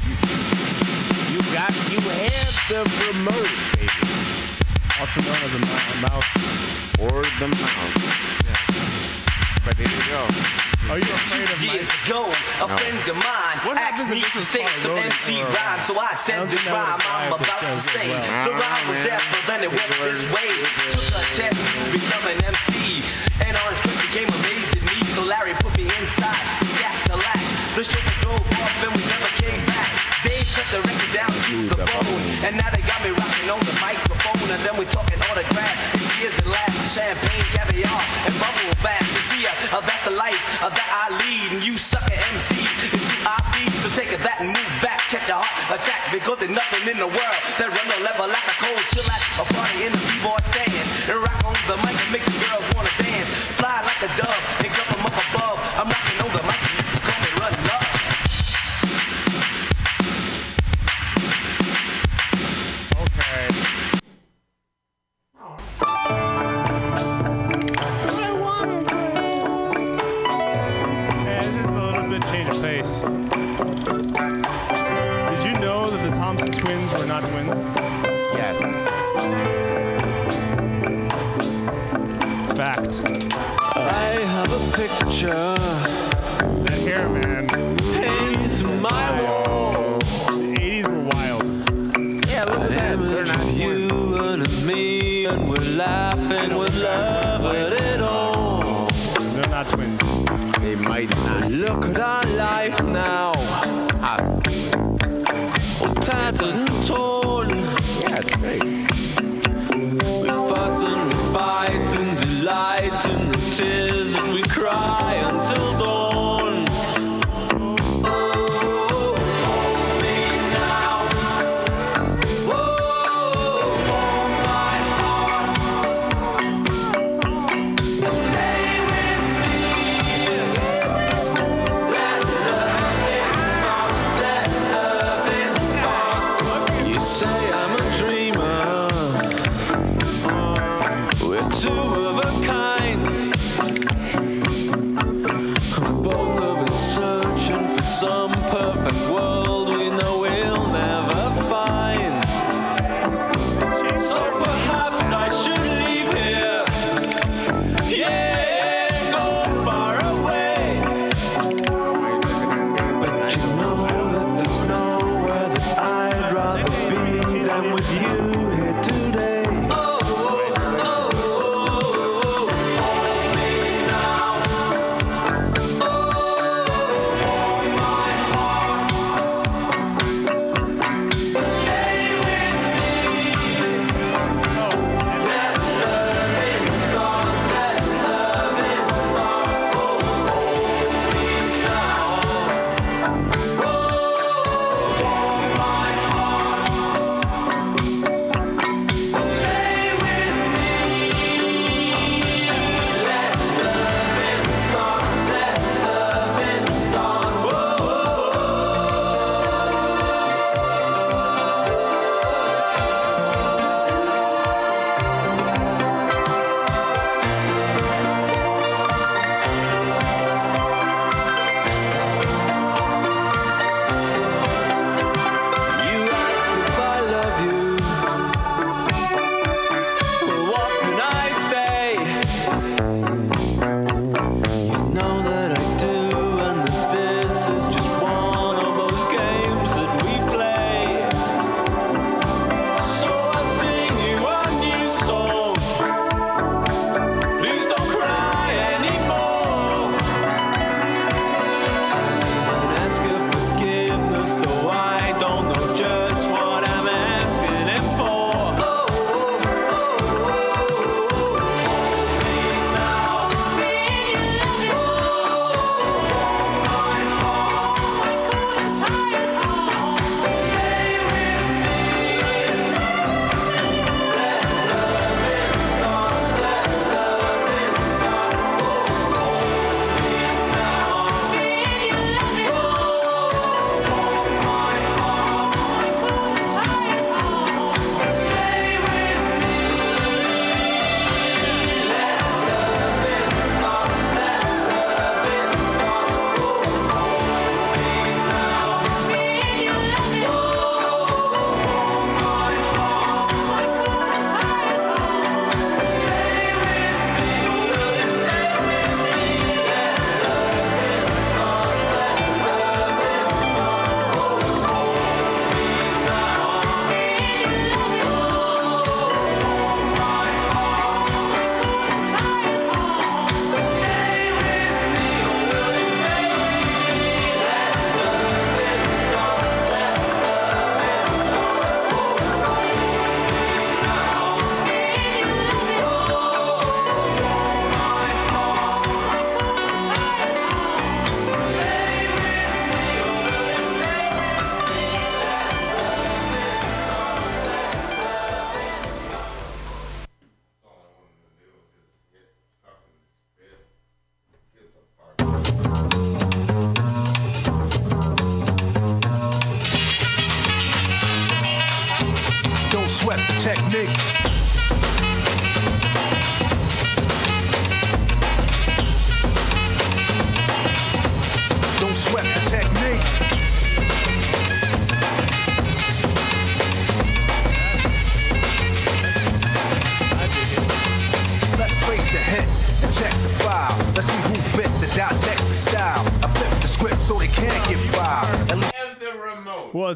You got, you have the remote, baby.
Also known as a mouse.
Or the mouse. But here you go.
Are you afraid of
Years
mice?
ago, a
No.
friend of mine
What
asked me to say some MC rhyme, so I
I
said this
think that would
rhyme I'm
apply if it
about to say.
well.
The rhyme was there, so then it went this way. Took a test to become an MC, and Orange Cliff became amazed at me, so Larry put me inside. Scat to lack. The sugar champagne, caviar, and bubble bath. You see, uh, that's the life uh, that I lead, and you sucker MC is who I be. So take that and move back, catch a heart attack, because there's nothing in the world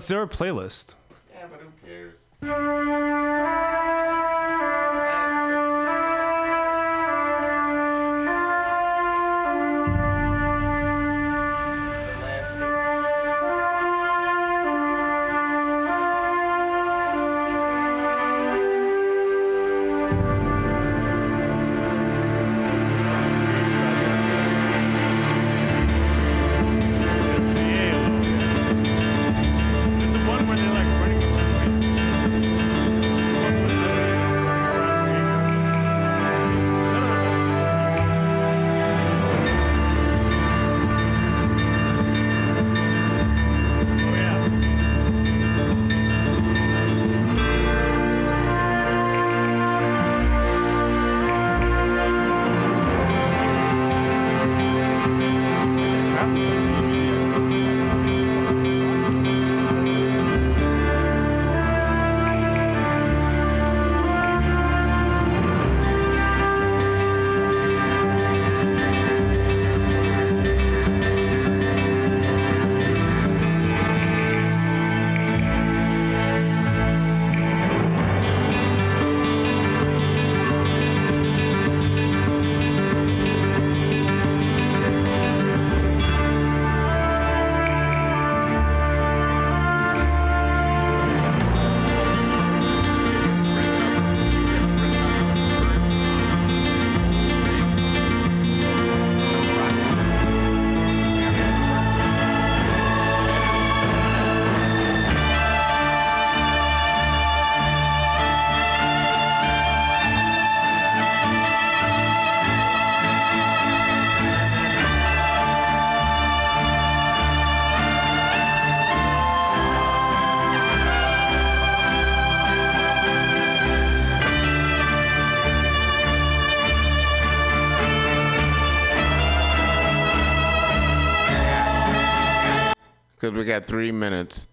it's
their playlist.
Got three minutes.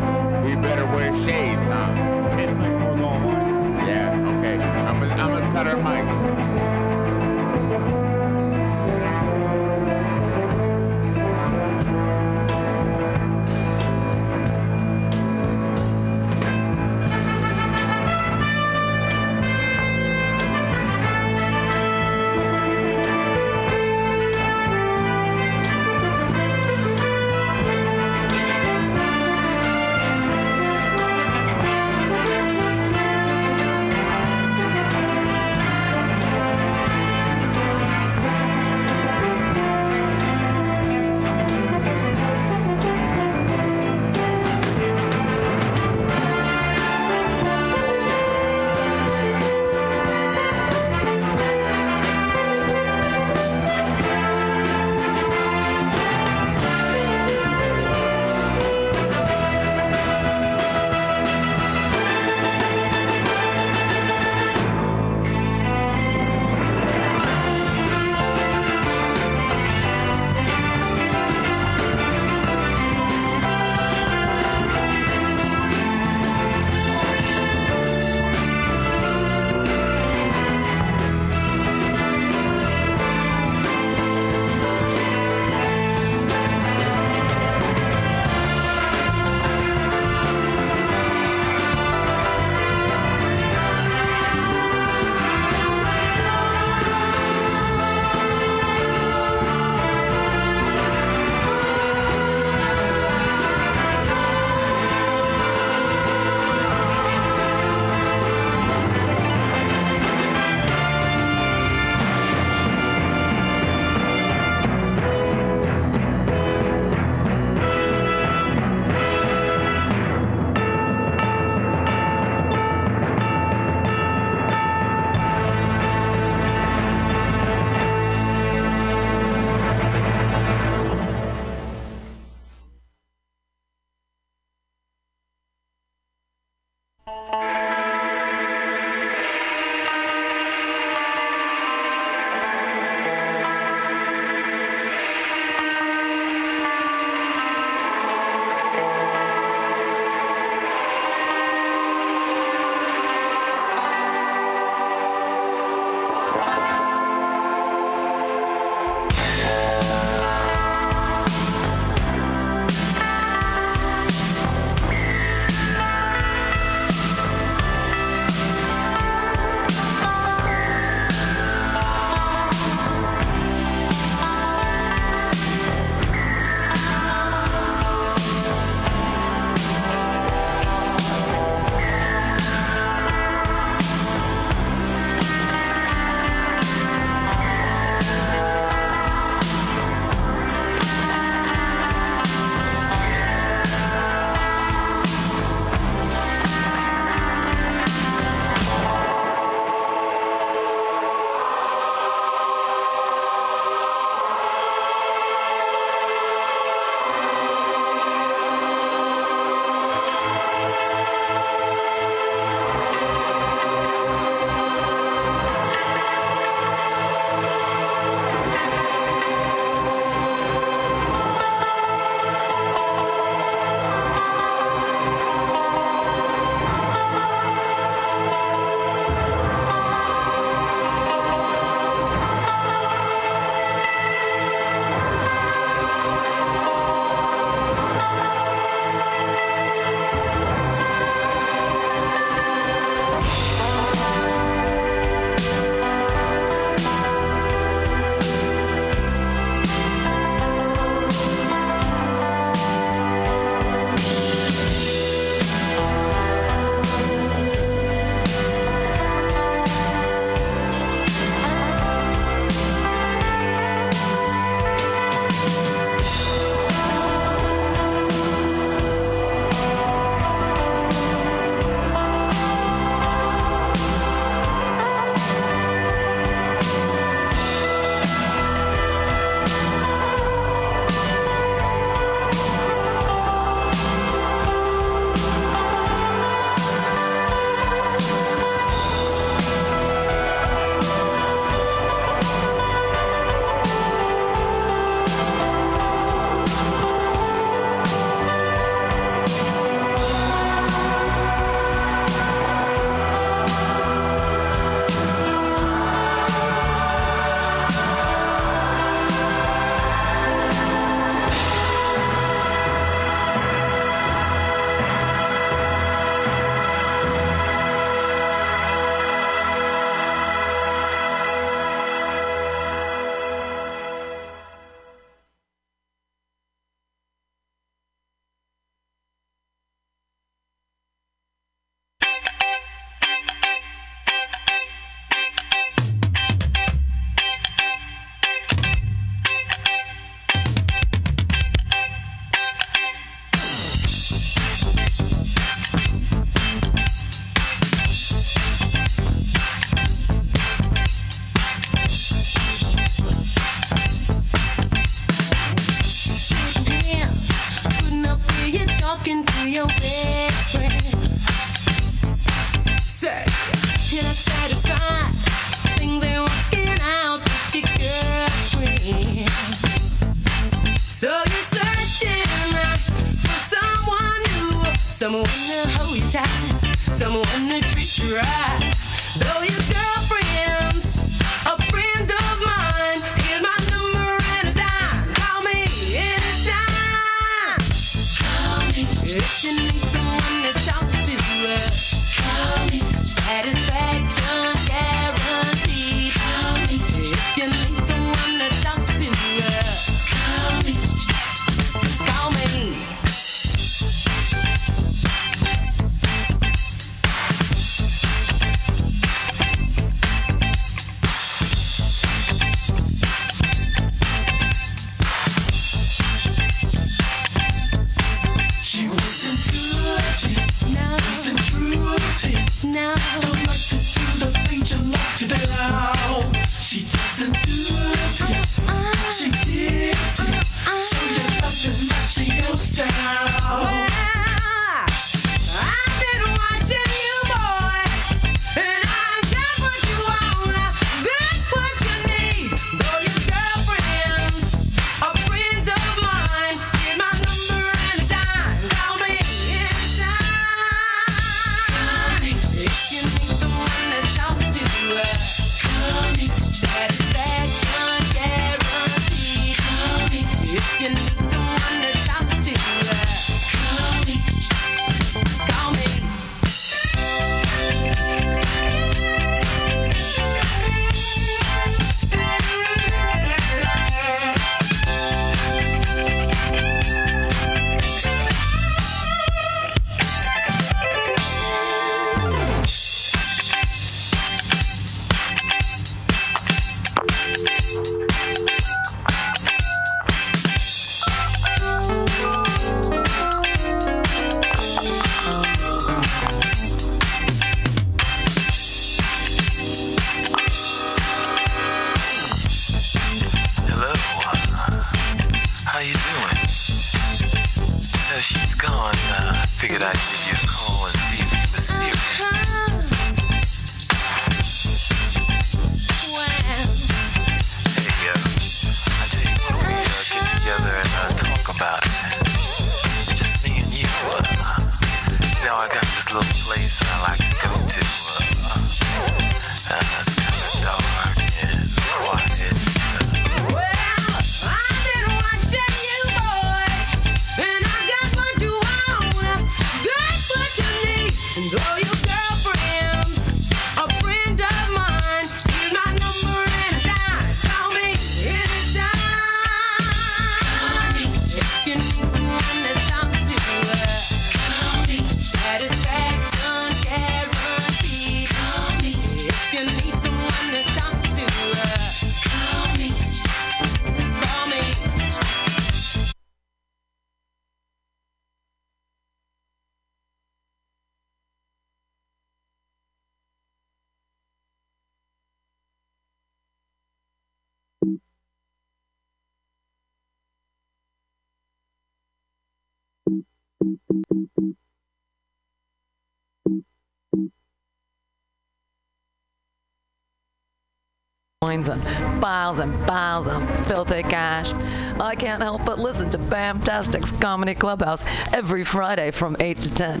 Piles and piles of filthy cash. I can't help but listen to Bamtastic's Comedy Clubhouse every Friday from 8 to 10.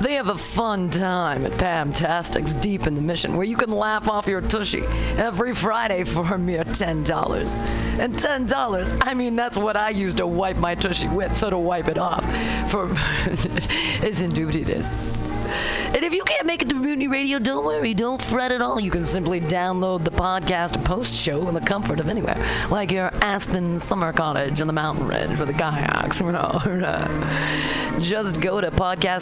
They have a fun time at Bamtastic's Deep in the Mission where you can laugh off your tushy every Friday for a mere $10. And $10, I mean, that's what I use to wipe my tushy with, so to wipe it off. For *laughs* it's in duty this. And if you can't make it to Mutiny Radio, don't worry, don't fret at all. You can simply download the podcast post show in the comfort of anywhere, like your Aspen summer cottage on the mountain ridge with the kayaks. *laughs* Just go to podcast